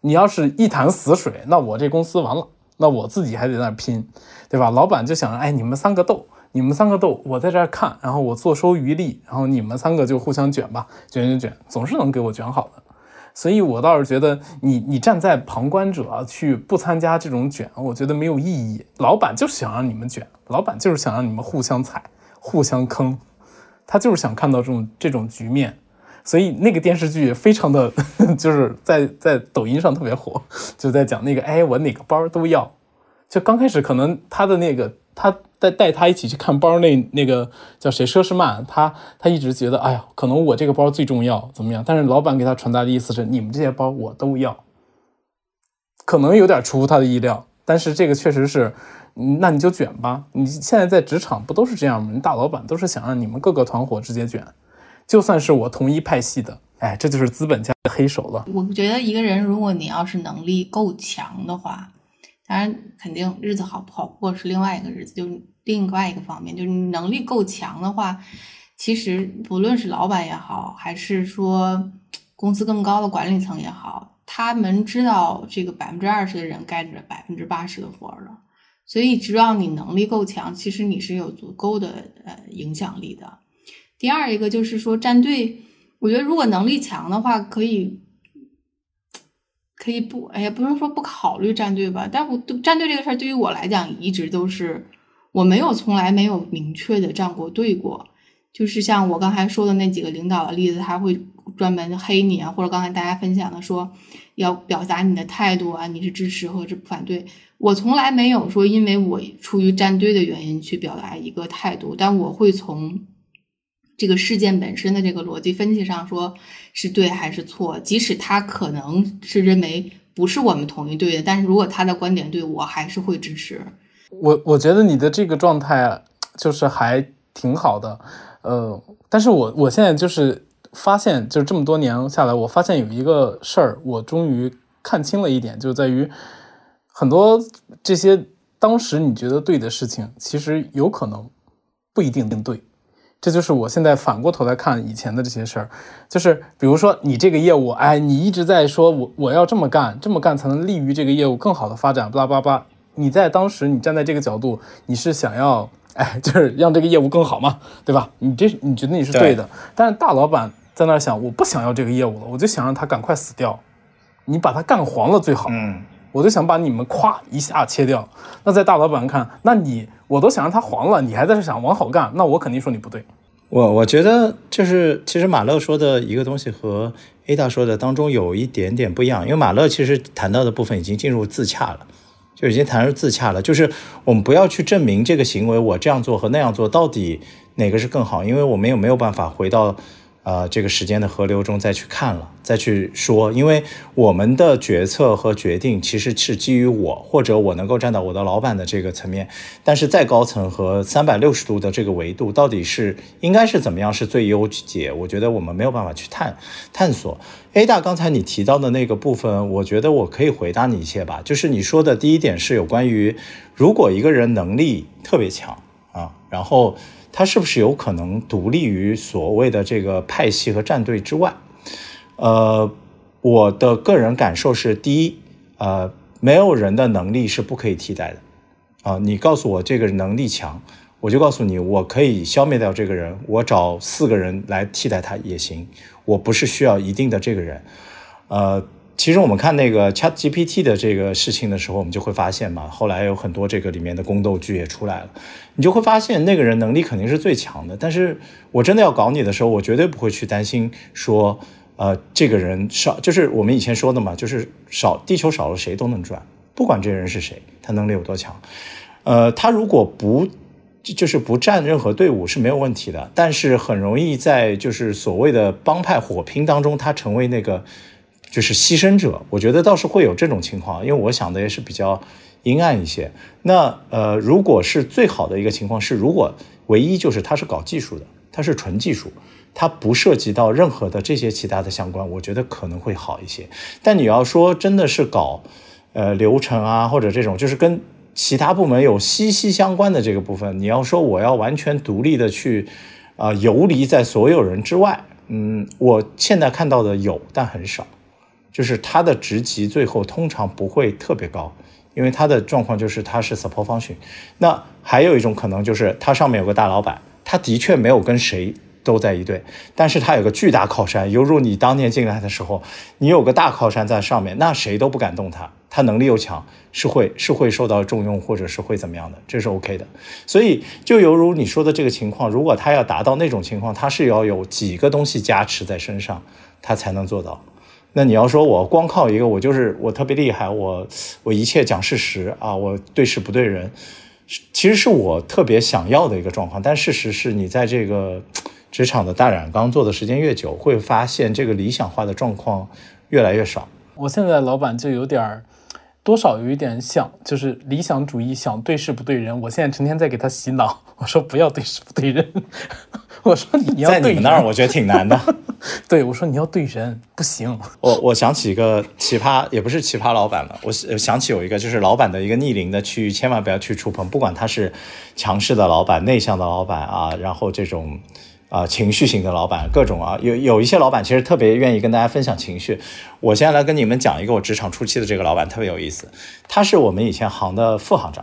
你要是一潭死水，那我这公司完了，那我自己还得在那拼，对吧？老板就想着，哎，你们三个斗，你们三个斗，我在这看，然后我坐收渔利，然后你们三个就互相卷吧，卷卷卷，总是能给我卷好的。所以我倒是觉得，你你站在旁观者去不参加这种卷，我觉得没有意义。老板就是想让你们卷，老板就是想让你们互相踩、互相坑，他就是想看到这种这种局面。所以那个电视剧非常的，就是在在抖音上特别火，就在讲那个，哎，我哪个包都要。就刚开始可能他的那个，他带带他一起去看包那那个叫谁佘诗曼，他他一直觉得，哎呀，可能我这个包最重要，怎么样？但是老板给他传达的意思是，你们这些包我都要。可能有点出乎他的意料，但是这个确实是，那你就卷吧。你现在在职场不都是这样吗？大老板都是想让你们各个团伙直接卷。就算是我同一派系的，哎，这就是资本家的黑手了。我觉得一个人，如果你要是能力够强的话，当然肯定日子好不好过是另外一个日子，就是另外一个方面，就是你能力够强的话，其实不论是老板也好，还是说公司更高的管理层也好，他们知道这个百分之二十的人干着百分之八十的活儿了，所以只要你能力够强，其实你是有足够的呃影响力的。第二一个就是说战队，我觉得如果能力强的话，可以可以不，哎呀，不用说不考虑战队吧。但我战队这个事儿对于我来讲，一直都是我没有从来没有明确的站过队过。就是像我刚才说的那几个领导的例子，他会专门黑你啊，或者刚才大家分享的说要表达你的态度啊，你是支持或者反对。我从来没有说因为我出于站队的原因去表达一个态度，但我会从。这个事件本身的这个逻辑分析上说是对还是错，即使他可能是认为不是我们统一队的，但是如果他的观点对我还是会支持。我我觉得你的这个状态就是还挺好的，呃，但是我我现在就是发现，就是这么多年下来，我发现有一个事儿，我终于看清了一点，就在于很多这些当时你觉得对的事情，其实有可能不一定对。这就是我现在反过头来看以前的这些事儿，就是比如说你这个业务，哎，你一直在说我我要这么干，这么干才能利于这个业务更好的发展，巴拉巴拉。你在当时你站在这个角度，你是想要，哎，就是让这个业务更好嘛，对吧？你这你觉得你是对的，但是大老板在那想，我不想要这个业务了，我就想让他赶快死掉，你把他干黄了最好。嗯，我就想把你们咵一下切掉。那在大老板看，那你。我都想让他黄了，你还在这想往好干，那我肯定说你不对。我我觉得就是其实马乐说的一个东西和 A 大说的当中有一点点不一样，因为马乐其实谈到的部分已经进入自洽了，就已经谈入自洽了。就是我们不要去证明这个行为，我这样做和那样做到底哪个是更好，因为我们也没有办法回到。呃，这个时间的河流中再去看了，再去说，因为我们的决策和决定其实是基于我或者我能够站到我的老板的这个层面，但是再高层和三百六十度的这个维度到底是应该是怎么样是最优解？我觉得我们没有办法去探探索。A 大刚才你提到的那个部分，我觉得我可以回答你一些吧，就是你说的第一点是有关于如果一个人能力特别强啊，然后。他是不是有可能独立于所谓的这个派系和战队之外？呃，我的个人感受是，第一，呃，没有人的能力是不可以替代的。啊，你告诉我这个能力强，我就告诉你，我可以消灭掉这个人，我找四个人来替代他也行。我不是需要一定的这个人，呃。其实我们看那个 Chat GPT 的这个事情的时候，我们就会发现嘛，后来有很多这个里面的宫斗剧也出来了，你就会发现那个人能力肯定是最强的。但是我真的要搞你的时候，我绝对不会去担心说，呃，这个人少，就是我们以前说的嘛，就是少地球少了谁都能转，不管这人是谁，他能力有多强，呃，他如果不就是不占任何队伍是没有问题的，但是很容易在就是所谓的帮派火拼当中，他成为那个。就是牺牲者，我觉得倒是会有这种情况，因为我想的也是比较阴暗一些。那呃，如果是最好的一个情况是，如果唯一就是他是搞技术的，他是纯技术，他不涉及到任何的这些其他的相关，我觉得可能会好一些。但你要说真的是搞呃流程啊，或者这种就是跟其他部门有息息相关的这个部分，你要说我要完全独立的去啊游离在所有人之外，嗯，我现在看到的有，但很少。就是他的职级最后通常不会特别高，因为他的状况就是他是 support function。那还有一种可能就是他上面有个大老板，他的确没有跟谁都在一队，但是他有个巨大靠山，犹如你当年进来的时候，你有个大靠山在上面，那谁都不敢动他，他能力又强，是会是会受到重用或者是会怎么样的，这是 OK 的。所以就犹如你说的这个情况，如果他要达到那种情况，他是要有几个东西加持在身上，他才能做到。那你要说我光靠一个，我就是我特别厉害，我我一切讲事实啊，我对事不对人，其实是我特别想要的一个状况。但事实是你在这个 职场的大染缸做的时间越久，会发现这个理想化的状况越来越少。我现在老板就有点。多少有一点想，就是理想主义，想对事不对人。我现在成天在给他洗脑，我说不要对事不对人。我说你要在你们那儿，我觉得挺难的。对，我说你要对人不行。我我想起一个奇葩，也不是奇葩老板了。我想起有一个，就是老板的一个逆鳞的区域，千万不要去触碰。不管他是强势的老板、内向的老板啊，然后这种。啊，情绪型的老板各种啊，有有一些老板其实特别愿意跟大家分享情绪。我现在来跟你们讲一个我职场初期的这个老板特别有意思，他是我们以前行的副行长，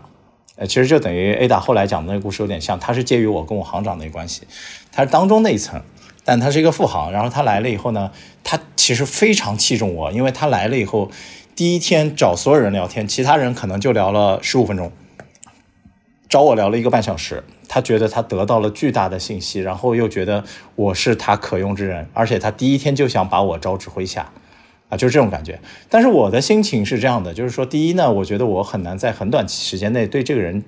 呃，其实就等于 Ada 后来讲的那个故事有点像，他是介于我跟我行长的一个关系，他是当中那一层，但他是一个副行。然后他来了以后呢，他其实非常器重我，因为他来了以后，第一天找所有人聊天，其他人可能就聊了十五分钟，找我聊了一个半小时。他觉得他得到了巨大的信息，然后又觉得我是他可用之人，而且他第一天就想把我招至麾下，啊，就是这种感觉。但是我的心情是这样的，就是说，第一呢，我觉得我很难在很短时间内对这个人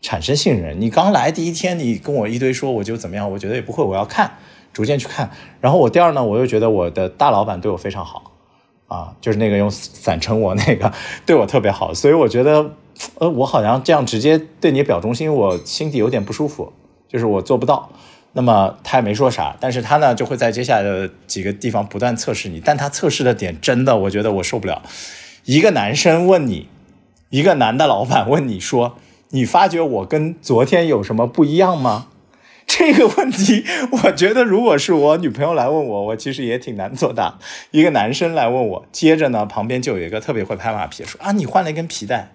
产生信任。你刚来第一天，你跟我一堆说我就怎么样，我觉得也不会，我要看，逐渐去看。然后我第二呢，我又觉得我的大老板对我非常好，啊，就是那个用散称我那个对我特别好，所以我觉得。呃，我好像这样直接对你表忠心，我心底有点不舒服，就是我做不到。那么他也没说啥，但是他呢就会在接下来的几个地方不断测试你，但他测试的点真的，我觉得我受不了。一个男生问你，一个男的老板问你说，你发觉我跟昨天有什么不一样吗？这个问题，我觉得如果是我女朋友来问我，我其实也挺难作答。一个男生来问我，接着呢旁边就有一个特别会拍马屁说啊，你换了一根皮带。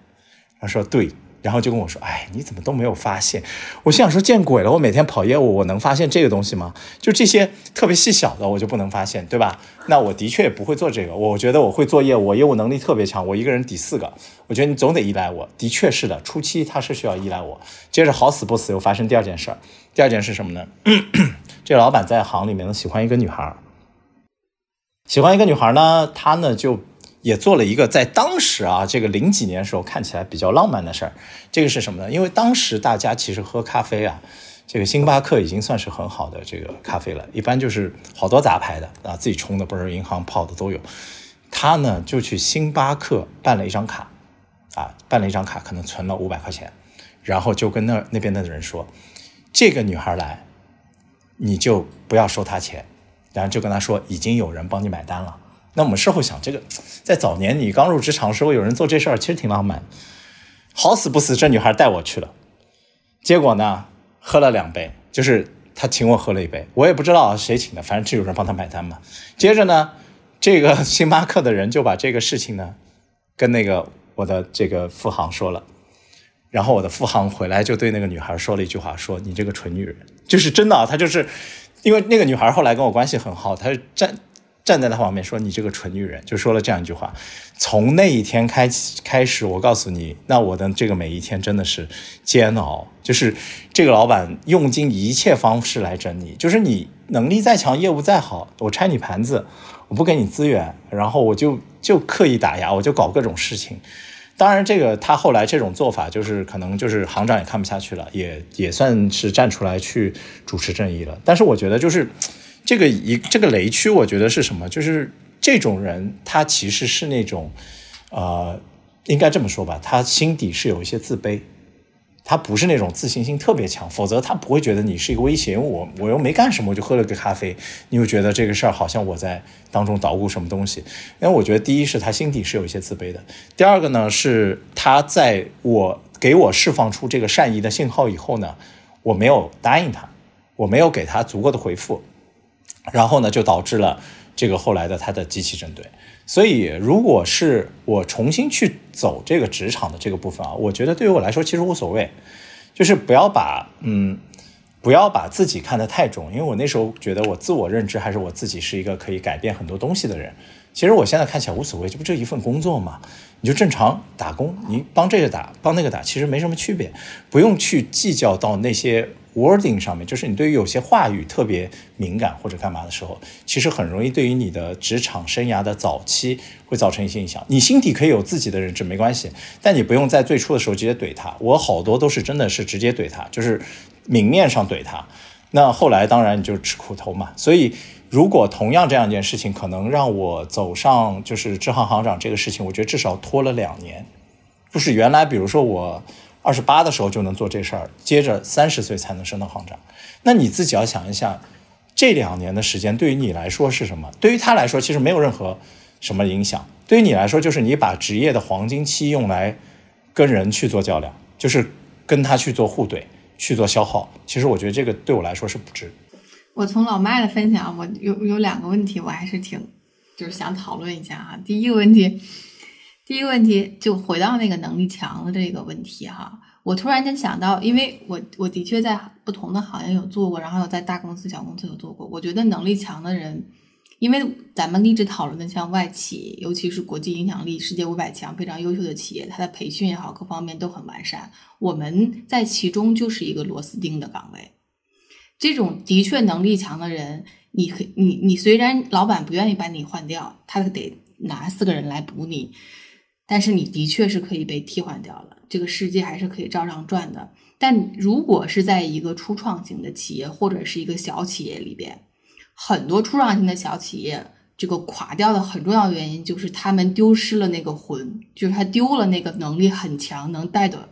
他说对，然后就跟我说：“哎，你怎么都没有发现？”我心想说：“见鬼了！我每天跑业务，我能发现这个东西吗？就这些特别细小的，我就不能发现，对吧？那我的确也不会做这个。我觉得我会做业务，我业务能力特别强，我一个人抵四个。我觉得你总得依赖我。的确是的，初期他是需要依赖我。接着好死不死又发生第二件事儿。第二件是什么呢？这个老板在行里面喜欢一个女孩，喜欢一个女孩呢，他呢就。也做了一个在当时啊，这个零几年时候看起来比较浪漫的事儿。这个是什么呢？因为当时大家其实喝咖啡啊，这个星巴克已经算是很好的这个咖啡了，一般就是好多杂牌的啊，自己冲的不是银行泡的都有。他呢就去星巴克办了一张卡，啊，办了一张卡，可能存了五百块钱，然后就跟那那边的人说，这个女孩来，你就不要收她钱，然后就跟她说已经有人帮你买单了。那我们事后想，这个 在早年你刚入职场的时候，有人做这事儿，其实挺浪漫。好死不死，这女孩带我去了，结果呢，喝了两杯，就是她请我喝了一杯，我也不知道谁请的，反正就有人帮她买单嘛。接着呢，这个 星巴克的人就把这个事情呢，跟那个我的这个副行说了，然后我的副行回来就对那个女孩说了一句话，说你这个蠢女人，就是真的，她就是因为那个女孩后来跟我关系很好，她站。站在他旁边说：“你这个蠢女人！”就说了这样一句话。从那一天开，开始，我告诉你，那我的这个每一天真的是煎熬。就是这个老板用尽一切方式来整你，就是你能力再强，业务再好，我拆你盘子，我不给你资源，然后我就就刻意打压，我就搞各种事情。当然，这个他后来这种做法，就是可能就是行长也看不下去了，也也算是站出来去主持正义了。但是我觉得就是。这个一这个雷区，我觉得是什么？就是这种人他其实是那种，呃，应该这么说吧，他心底是有一些自卑。他不是那种自信心特别强，否则他不会觉得你是一个威胁。因为我我又没干什么，我就喝了个咖啡，你又觉得这个事儿好像我在当中捣鼓什么东西。因为我觉得第一是他心底是有一些自卑的，第二个呢是他在我给我释放出这个善意的信号以后呢，我没有答应他，我没有给他足够的回复，然后呢就导致了这个后来的他的机器针对。所以，如果是我重新去走这个职场的这个部分啊，我觉得对于我来说其实无所谓，就是不要把嗯，不要把自己看得太重，因为我那时候觉得我自我认知还是我自己是一个可以改变很多东西的人。其实我现在看起来无所谓，这不就一份工作嘛，你就正常打工，你帮这个打，帮那个打，其实没什么区别，不用去计较到那些。Wording 上面，就是你对于有些话语特别敏感或者干嘛的时候，其实很容易对于你的职场生涯的早期会造成一些影响。你心底可以有自己的认知，没关系，但你不用在最初的时候直接怼他。我好多都是真的是直接怼他，就是明面上怼他。那后来当然你就吃苦头嘛。所以如果同样这样一件事情，可能让我走上就是支行行长这个事情，我觉得至少拖了两年。就是原来比如说我。二十八的时候就能做这事儿，接着三十岁才能升到行长。那你自己要想一下，这两年的时间对于你来说是什么？对于他来说，其实没有任何什么影响。对于你来说，就是你把职业的黄金期用来跟人去做较量，就是跟他去做互怼，去做消耗。其实我觉得这个对我来说是不值。我从老麦的分享，我有有两个问题，我还是挺就是想讨论一下啊。第一个问题。第一个问题就回到那个能力强的这个问题哈，我突然间想到，因为我我的确在不同的行业有做过，然后有在大公司、小公司有做过。我觉得能力强的人，因为咱们一直讨论的像外企，尤其是国际影响力、世界五百强非常优秀的企业，它的培训也好，各方面都很完善。我们在其中就是一个螺丝钉的岗位。这种的确能力强的人，你可你你虽然老板不愿意把你换掉，他得拿四个人来补你。但是你的确是可以被替换掉了，这个世界还是可以照常转的。但如果是在一个初创型的企业或者是一个小企业里边，很多初创型的小企业，这个垮掉的很重要原因就是他们丢失了那个魂，就是他丢了那个能力很强能带的。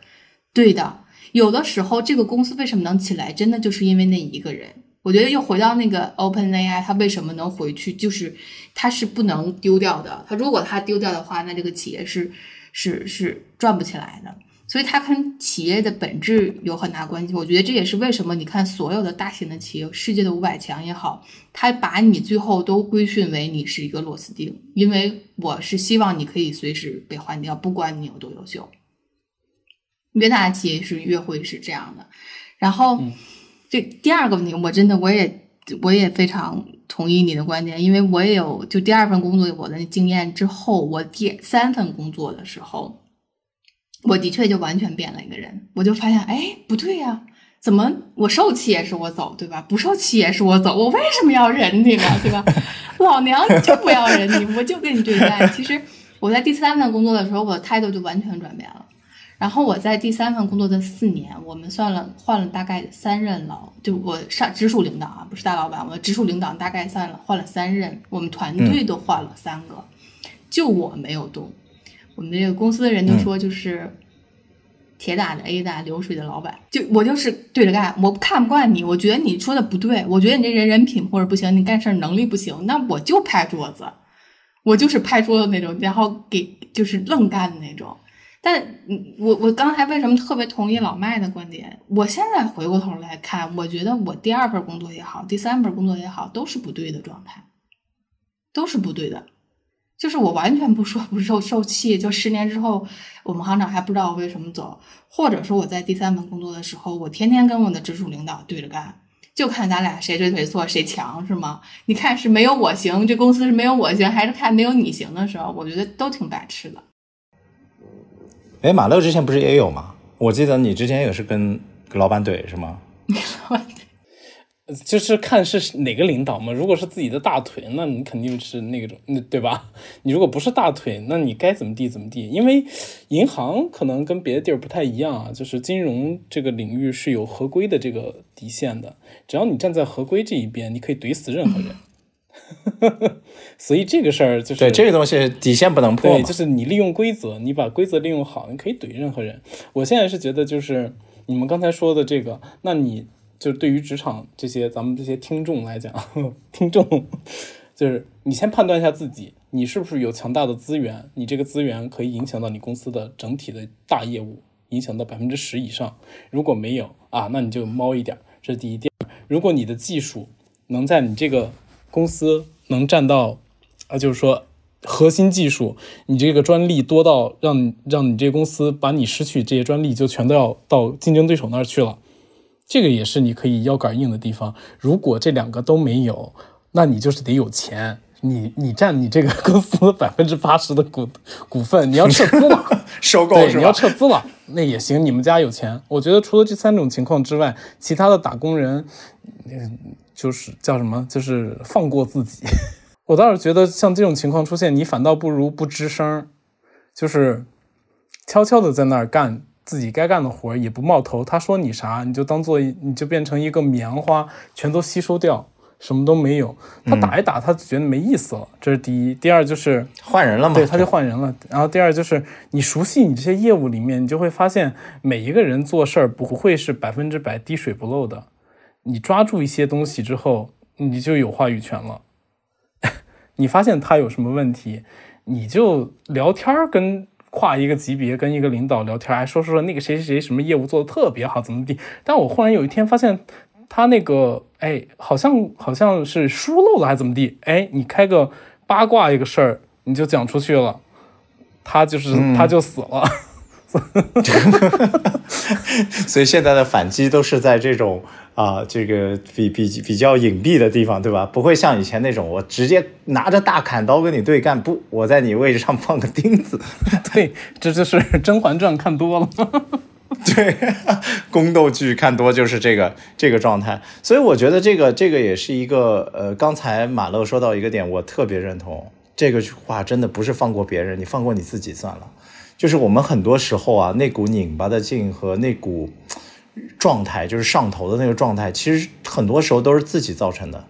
对的，有的时候这个公司为什么能起来，真的就是因为那一个人。我觉得又回到那个 Open AI，它为什么能回去？就是它是不能丢掉的。它如果它丢掉的话，那这个企业是是是转不起来的。所以它跟企业的本质有很大关系。我觉得这也是为什么你看所有的大型的企业，世界的五百强也好，它把你最后都规训为你是一个螺丝钉，因为我是希望你可以随时被换掉，不管你有多优秀。越大的企业是越会是这样的。然后。这第二个问题，我真的我也我也非常同意你的观点，因为我也有就第二份工作我的经验之后，我第三份工作的时候，我的确就完全变了一个人，我就发现，哎，不对呀，怎么我受气也是我走，对吧？不受气也是我走，我为什么要忍你呢？对吧？老娘就不要忍你，我就跟你对干。其实我在第三份工作的时候，我的态度就完全转变了。然后我在第三份工作的四年，我们算了换了大概三任老，就我上直属领导啊，不是大老板，我的直属领导大概算了换了三任，我们团队都换了三个，就我没有动。我们这个公司的人就说就是铁打的 A 打流水的老板，就我就是对着干，我看不惯你，我觉得你说的不对，我觉得你这人人品或者不行，你干事能力不行，那我就拍桌子，我就是拍桌子那种，然后给就是愣干的那种。但我我刚才为什么特别同意老麦的观点？我现在回过头来看，我觉得我第二份工作也好，第三份工作也好，都是不对的状态，都是不对的。就是我完全不说不受受气，就十年之后，我们行长还不知道我为什么走，或者说我在第三份工作的时候，我天天跟我的直属领导对着干，就看咱俩谁谁谁错谁强是吗？你看是没有我行，这公司是没有我行，还是看没有你行的时候，我觉得都挺白痴的。哎，马乐之前不是也有吗？我记得你之前也是跟老板怼是吗？就是看是哪个领导嘛。如果是自己的大腿，那你肯定是那种，那对吧？你如果不是大腿，那你该怎么地怎么地。因为银行可能跟别的地儿不太一样啊，就是金融这个领域是有合规的这个底线的。只要你站在合规这一边，你可以怼死任何人。所以这个事儿就是对这个东西底线不能破对，就。是你利用规则，你把规则利用好，你可以怼任何人。我现在是觉得，就是你们刚才说的这个，那你就对于职场这些咱们这些听众来讲，听众就是你先判断一下自己，你是不是有强大的资源，你这个资源可以影响到你公司的整体的大业务，影响到百分之十以上。如果没有啊，那你就猫一点，这是第一。第二，如果你的技术能在你这个公司能占到啊，就是说核心技术，你这个专利多到让你让你这个公司把你失去这些专利就全都要到竞争对手那儿去了，这个也是你可以腰杆硬的地方。如果这两个都没有，那你就是得有钱，你你占你这个公司百分之八十的股股份，你要撤资了。收购是你要？撤资了，那也行。你们家有钱，我觉得除了这三种情况之外，其他的打工人，嗯，就是叫什么，就是放过自己。我倒是觉得像这种情况出现，你反倒不如不吱声儿，就是悄悄的在那儿干自己该干的活儿，也不冒头。他说你啥，你就当做你就变成一个棉花，全都吸收掉，什么都没有。他打一打，他觉得没意思了，这是第一。第二就是。换人了嘛？对，他就换人了。然后第二就是你熟悉你这些业务里面，你就会发现每一个人做事儿不会是百分之百滴水不漏的。你抓住一些东西之后，你就有话语权了。你发现他有什么问题，你就聊天儿跟跨一个级别跟一个领导聊天儿，还说说那个谁谁谁什么业务做的特别好，怎么地。但我忽然有一天发现，他那个哎，好像好像是疏漏了还是怎么地？哎，你开个八卦一个事儿，你就讲出去了，他就是、他就死了。所以现在的反击都是在这种啊、这个比比比较隐蔽的地方，对吧？不会像以前那种我直接拿着大砍刀跟你对干，不，我在你位置上放个钉子。对，这就是《甄嬛传》看多了。对，宫斗剧看多就是这个这个状态，所以我觉得这个这个也是一个呃，刚才马乐说到一个点，我特别认同这个句话，真的不是放过别人，你放过你自己算了。就是我们很多时候啊，那股拧巴的劲和那股状态，就是上头的那个状态，其实很多时候都是自己造成的。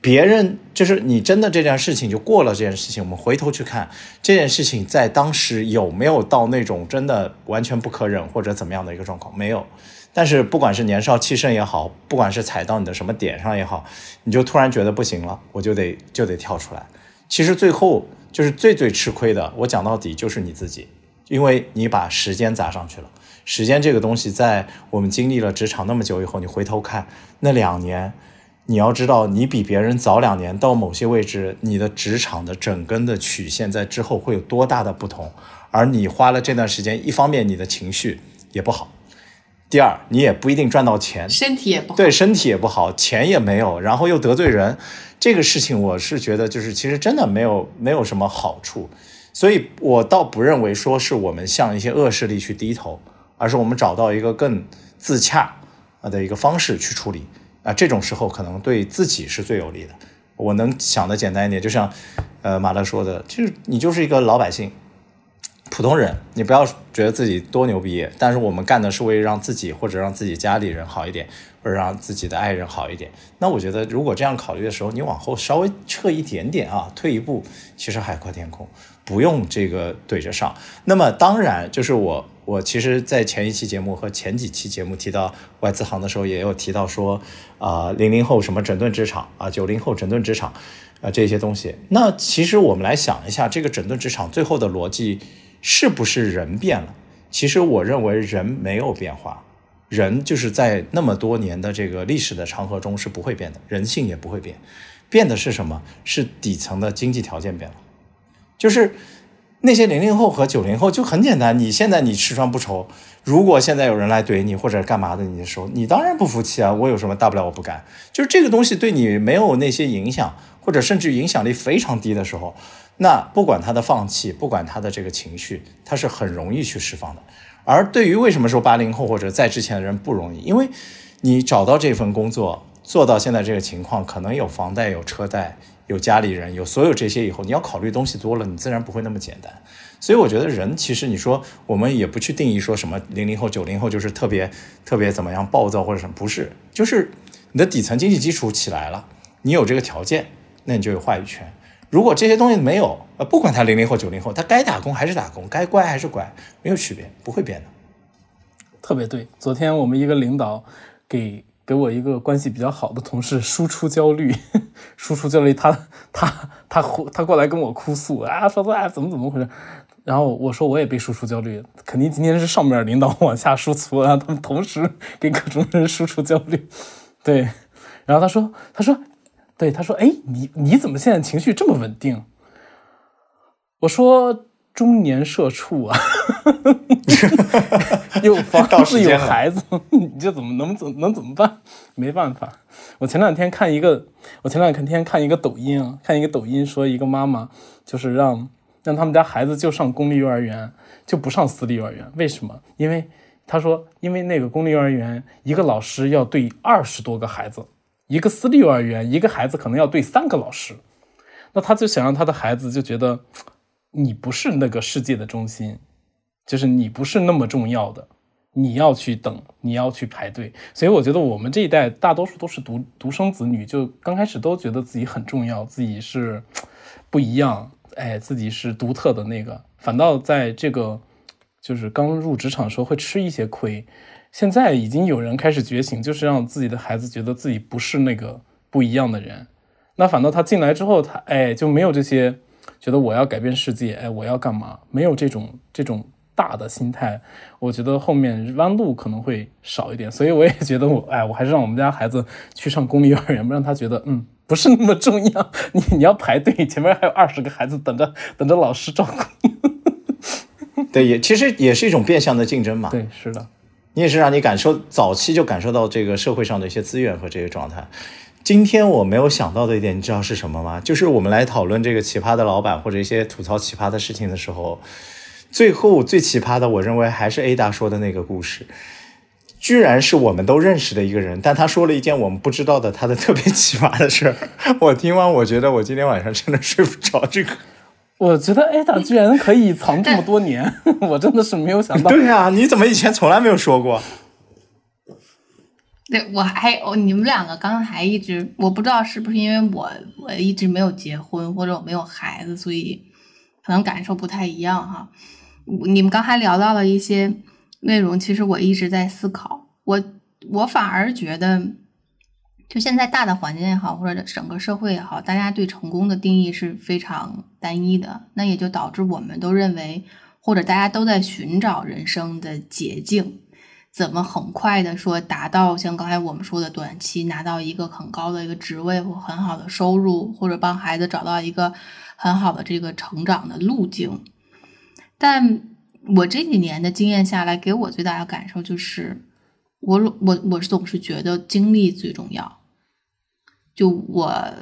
别人就是你真的这件事情就过了这件事情，我们回头去看这件事情在当时有没有到那种真的完全不可忍或者怎么样的一个状况，没有。但是不管是年少气盛也好，不管是踩到你的什么点上也好，你就突然觉得不行了，我就得就得跳出来。其实最后就是最最吃亏的，我讲到底就是你自己，因为你把时间砸上去了。时间这个东西，在我们经历了职场那么久以后，你回头看那两年，你要知道，你比别人早两年到某些位置，你的职场的整根的曲线在之后会有多大的不同。而你花了这段时间，一方面你的情绪也不好，第二你也不一定赚到钱，身体也不好。对身体也不好，钱也没有，然后又得罪人，这个事情我是觉得就是其实真的没有没有什么好处，所以我倒不认为说是我们向一些恶势力去低头，而是我们找到一个更自洽啊的一个方式去处理啊，这种时候可能对自己是最有利的。我能想的简单一点，就像呃马乐说的，就是你就是一个老百姓，普通人，你不要觉得自己多牛逼，但是我们干的是为了让自己或者让自己家里人好一点，或者让自己的爱人好一点。那我觉得，如果这样考虑的时候，你往后稍微撤一点点啊，退一步，其实海阔天空，不用这个怼着上。那么当然，就是我我其实，在前一期节目和前几期节目提到外资行的时候，也有提到说啊，零、零后什么整顿职场啊，九零后整顿职场啊这些东西。那其实我们来想一下，这个整顿职场最后的逻辑。是不是人变了？其实我认为人没有变化，人就是在那么多年的这个历史的长河中是不会变的，人性也不会变，变的是什么？是底层的经济条件变了，就是那些零零后和九零后就很简单，你现在你吃穿不愁，如果现在有人来怼你或者干嘛的你的时候，你当然不服气啊！我有什么大不了我不干，就是这个东西对你没有那些影响，或者甚至影响力非常低的时候。那不管他的放弃，不管他的这个情绪，他是很容易去释放的。而对于为什么说八零后或者在之前的人不容易，因为你找到这份工作，做到现在这个情况，可能有房贷、有车贷、有家里人、有所有这些以后，你要考虑东西多了，你自然不会那么简单。所以我觉得人其实你说我们也不去定义说什么零零后、九零后就是特别特别怎么样暴躁或者什么，不是，就是你的底层经济基础起来了，你有这个条件。那你就有话语权。如果这些东西没有，呃，不管他零零后九零后，他该打工还是打工，该乖还是乖，没有区别，不会变的。特别对，昨天我们一个领导给给我一个关系比较好的同事输出焦虑，输出焦虑，他他他，他过来跟我哭诉啊，说啊怎么怎么回事，然后我说我也被输出焦虑，肯定今天是上面领导往下输出，让他们同时给各种人输出焦虑，对，然后他说他说对他说哎你你怎么现在情绪这么稳定？我说。中年社畜啊，有房子有孩子，你这怎么能怎能怎么办？没办法。我前两天看一个，我前两天看一个抖音啊，看一个抖音说一个妈妈就是让让他们家孩子就上公立幼儿园，就不上私立幼儿园。为什么？因为他说，因为那个公立幼儿园一个老师要对二十多个孩子，一个私立幼儿园一个孩子可能要对三个老师，那他就想让他的孩子就觉得。你不是那个世界的中心，就是你不是那么重要的，你要去等，你要去排队。所以我觉得我们这一代大多数都是独独生子女，就刚开始都觉得自己很重要，自己是不一样，哎，自己是独特的那个。反倒在这个就是刚入职场时候会吃一些亏。现在已经有人开始觉醒，就是让自己的孩子觉得自己不是那个不一样的人。那反倒他进来之后，他哎就没有这些。觉得我要改变世界，哎，我要干嘛？没有这种这种大的心态，我觉得后面弯路可能会少一点。所以我也觉得我，哎，我还是让我们家孩子去上公立幼儿园，让他觉得，嗯，不是那么重要。你你要排队，前面还有二十个孩子等着等着老师照顾。对，也其实也是一种变相的竞争嘛。对，是的，你也是让你感受早期就感受到这个社会上的一些资源和这些状态。今天我没有想到的一点，你知道是什么吗？就是我们来讨论这个奇葩的老板或者一些吐槽奇葩的事情的时候，最后最奇葩的，我认为还是 A 大说的那个故事，居然是我们都认识的一个人，但他说了一件我们不知道的他的特别奇葩的事儿。我听完，我觉得我今天晚上真的睡不着。这个，我觉得 A 大居然可以藏这么多年，我真的是没有想到。对呀，你怎么以前从来没有说过？对，我还哦，你们两个刚才还一直，我不知道是不是因为我我一直没有结婚或者我没有孩子，所以可能感受不太一样哈。你们刚才聊到了一些内容，其实我一直在思考，我我反而觉得，就现在大的环境也好，或者整个社会也好，大家对成功的定义是非常单一的，那也就导致我们都认为，或者大家都在寻找人生的捷径。怎么很快的说达到像刚才我们说的短期拿到一个很高的一个职位或很好的收入，或者帮孩子找到一个很好的这个成长的路径？但我这几年的经验下来，给我最大的感受就是，我我我总是觉得经历最重要。就我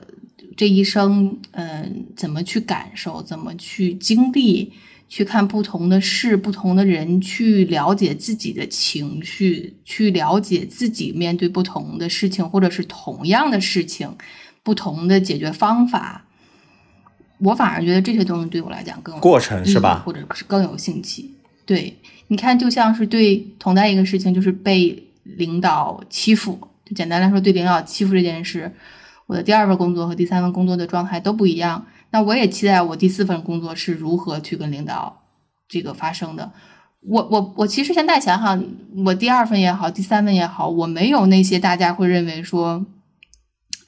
这一生，嗯，怎么去感受，怎么去经历。去看不同的事，不同的人，去了解自己的情绪，去了解自己面对不同的事情，或者是同样的事情，不同的解决方法。我反而觉得这些东西对我来讲更过程是吧？或者是更有兴趣。对，你看，就像是对同在一个事情，就是被领导欺负，就简单来说，对领导欺负这件事，我的第二份工作和第三份工作的状态都不一样。那我也期待我第四份工作是如何去跟领导这个发生的。我我我其实现在想想，我第二份也好，第三份也好，我没有那些大家会认为说，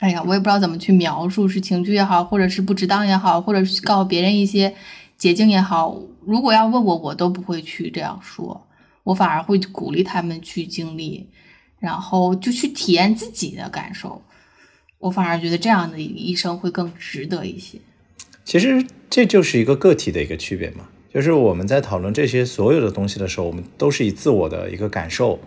哎呀，我也不知道怎么去描述，是情绪也好，或者是不值当也好，或者是告诉别人一些捷径也好。如果要问我，我都不会去这样说，我反而会鼓励他们去经历，然后就去体验自己的感受。我反而觉得这样的一生会更值得一些。其实这就是一个个体的一个区别嘛，就是我们在讨论这些所有的东西的时候，我们都是以自我的一个感受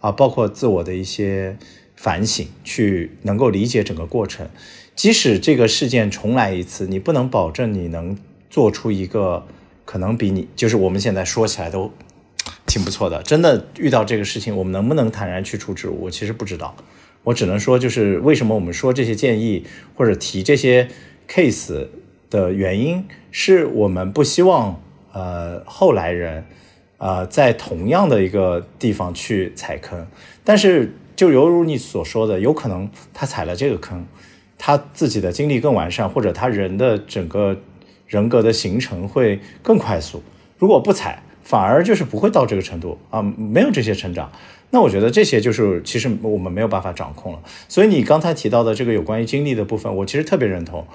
啊，包括自我的一些反省，去能够理解整个过程。即使这个事件重来一次，你不能保证你能做出一个可能比你就是我们现在说起来都挺不错的。真的遇到这个事情，我们能不能坦然去处置？我其实不知道，我只能说，就是为什么我们说这些建议或者提这些 case。的原因是我们不希望，呃，后来人，呃，在同样的一个地方去踩坑。但是，就犹如你所说的，有可能他踩了这个坑，他自己的经历更完善，或者他人的整个人格的形成会更快速。如果不踩，反而就是不会到这个程度啊，没有这些成长。那我觉得这些就是其实我们没有办法掌控了。所以你刚才提到的这个有关于经历的部分，我其实特别认同。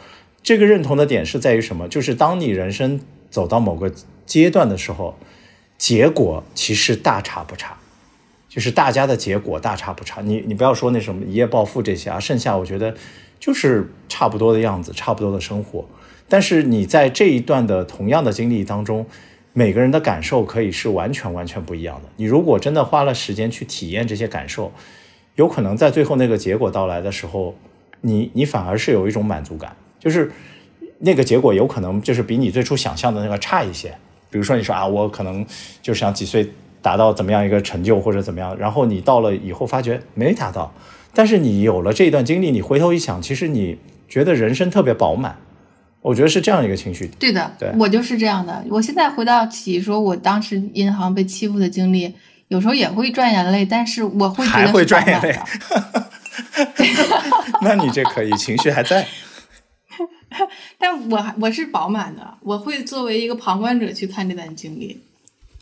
这个认同的点是在于什么？就是当你人生走到某个阶段的时候，结果其实大差不差，就是大家的结果大差不差。你你不要说那什么一夜暴富这些啊，剩下我觉得就是差不多的样子，差不多的生活。但是你在这一段的同样的经历当中，每个人的感受可以是完全完全不一样的。你如果真的花了时间去体验这些感受，有可能在最后那个结果到来的时候，你你反而是有一种满足感。就是那个结果有可能就是比你最初想象的那个差一些。比如说你说啊，我可能就想几岁达到怎么样一个成就或者怎么样，然后你到了以后发觉没达到，但是你有了这一段经历，你回头一想，其实你觉得人生特别饱满。我觉得是这样一个情绪。对的，对我就是这样的。我现在回到起说我当时银行被欺负的经历，有时候也会赚眼泪，但是我会觉还会赚眼泪的。那你这可以，情绪还在。但我还我是饱满的，我会作为一个旁观者去看这段经历，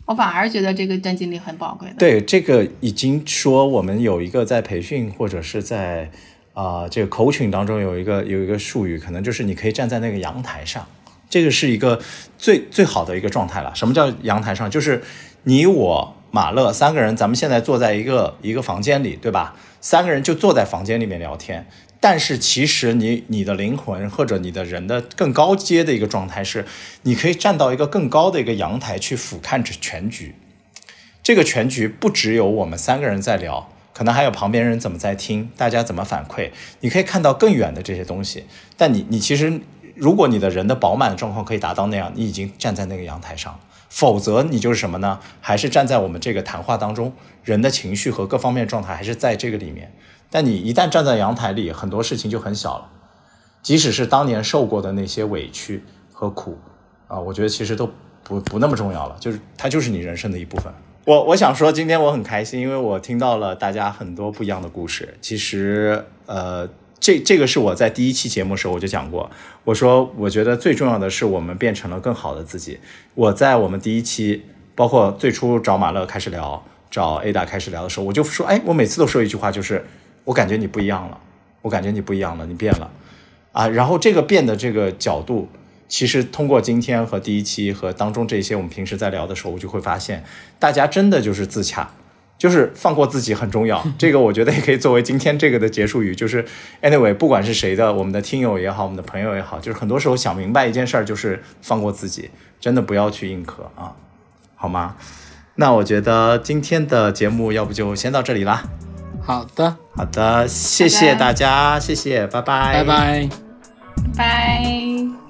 我反而觉得这个段经历很宝贵的。对，这个已经说我们有一个在培训或者是在啊、这个 coaching 当中有一个有一个术语，可能就是你可以站在那个阳台上，这个是一个最最好的一个状态了。什么叫阳台上？就是你我马乐三个人，咱们现在坐在一个一个房间里，对吧？三个人就坐在房间里面聊天。但是其实你你的灵魂或者你的人的更高阶的一个状态是，你可以站到一个更高的一个阳台去俯瞰着全局。这个全局不只有我们三个人在聊，可能还有旁边人怎么在听，大家怎么反馈，你可以看到更远的这些东西。但你你其实，如果你的人的饱满的状况可以达到那样，你已经站在那个阳台上，否则你就是什么呢？还是站在我们这个谈话当中，人的情绪和各方面状态还是在这个里面。但你一旦站在阳台里，很多事情就很小了。即使是当年受过的那些委屈和苦啊，我觉得其实都不不那么重要了，就是它就是你人生的一部分。我我想说，今天我很开心，因为我听到了大家很多不一样的故事。其实，呃，这这个是我在第一期节目的时候我就讲过，我说我觉得最重要的是我们变成了更好的自己。我在我们第一期，包括最初找马乐开始聊，找 Ada 开始聊的时候，我就说，哎，我每次都说一句话，就是我感觉你不一样了，我感觉你不一样了，你变了。啊，然后这个变的这个角度，其实通过今天和第一期和当中这些我们平时在聊的时候，我就会发现，大家真的就是自洽，就是放过自己很重要。这个我觉得也可以作为今天这个的结束语，就是 anyway，不管是谁的，我们的听友也好，我们的朋友也好，就是很多时候想明白一件事儿，就是放过自己，真的不要去硬磕啊，好吗？那我觉得今天的节目要不就先到这里啦。好的。好的谢谢大家谢谢拜拜。拜拜。拜。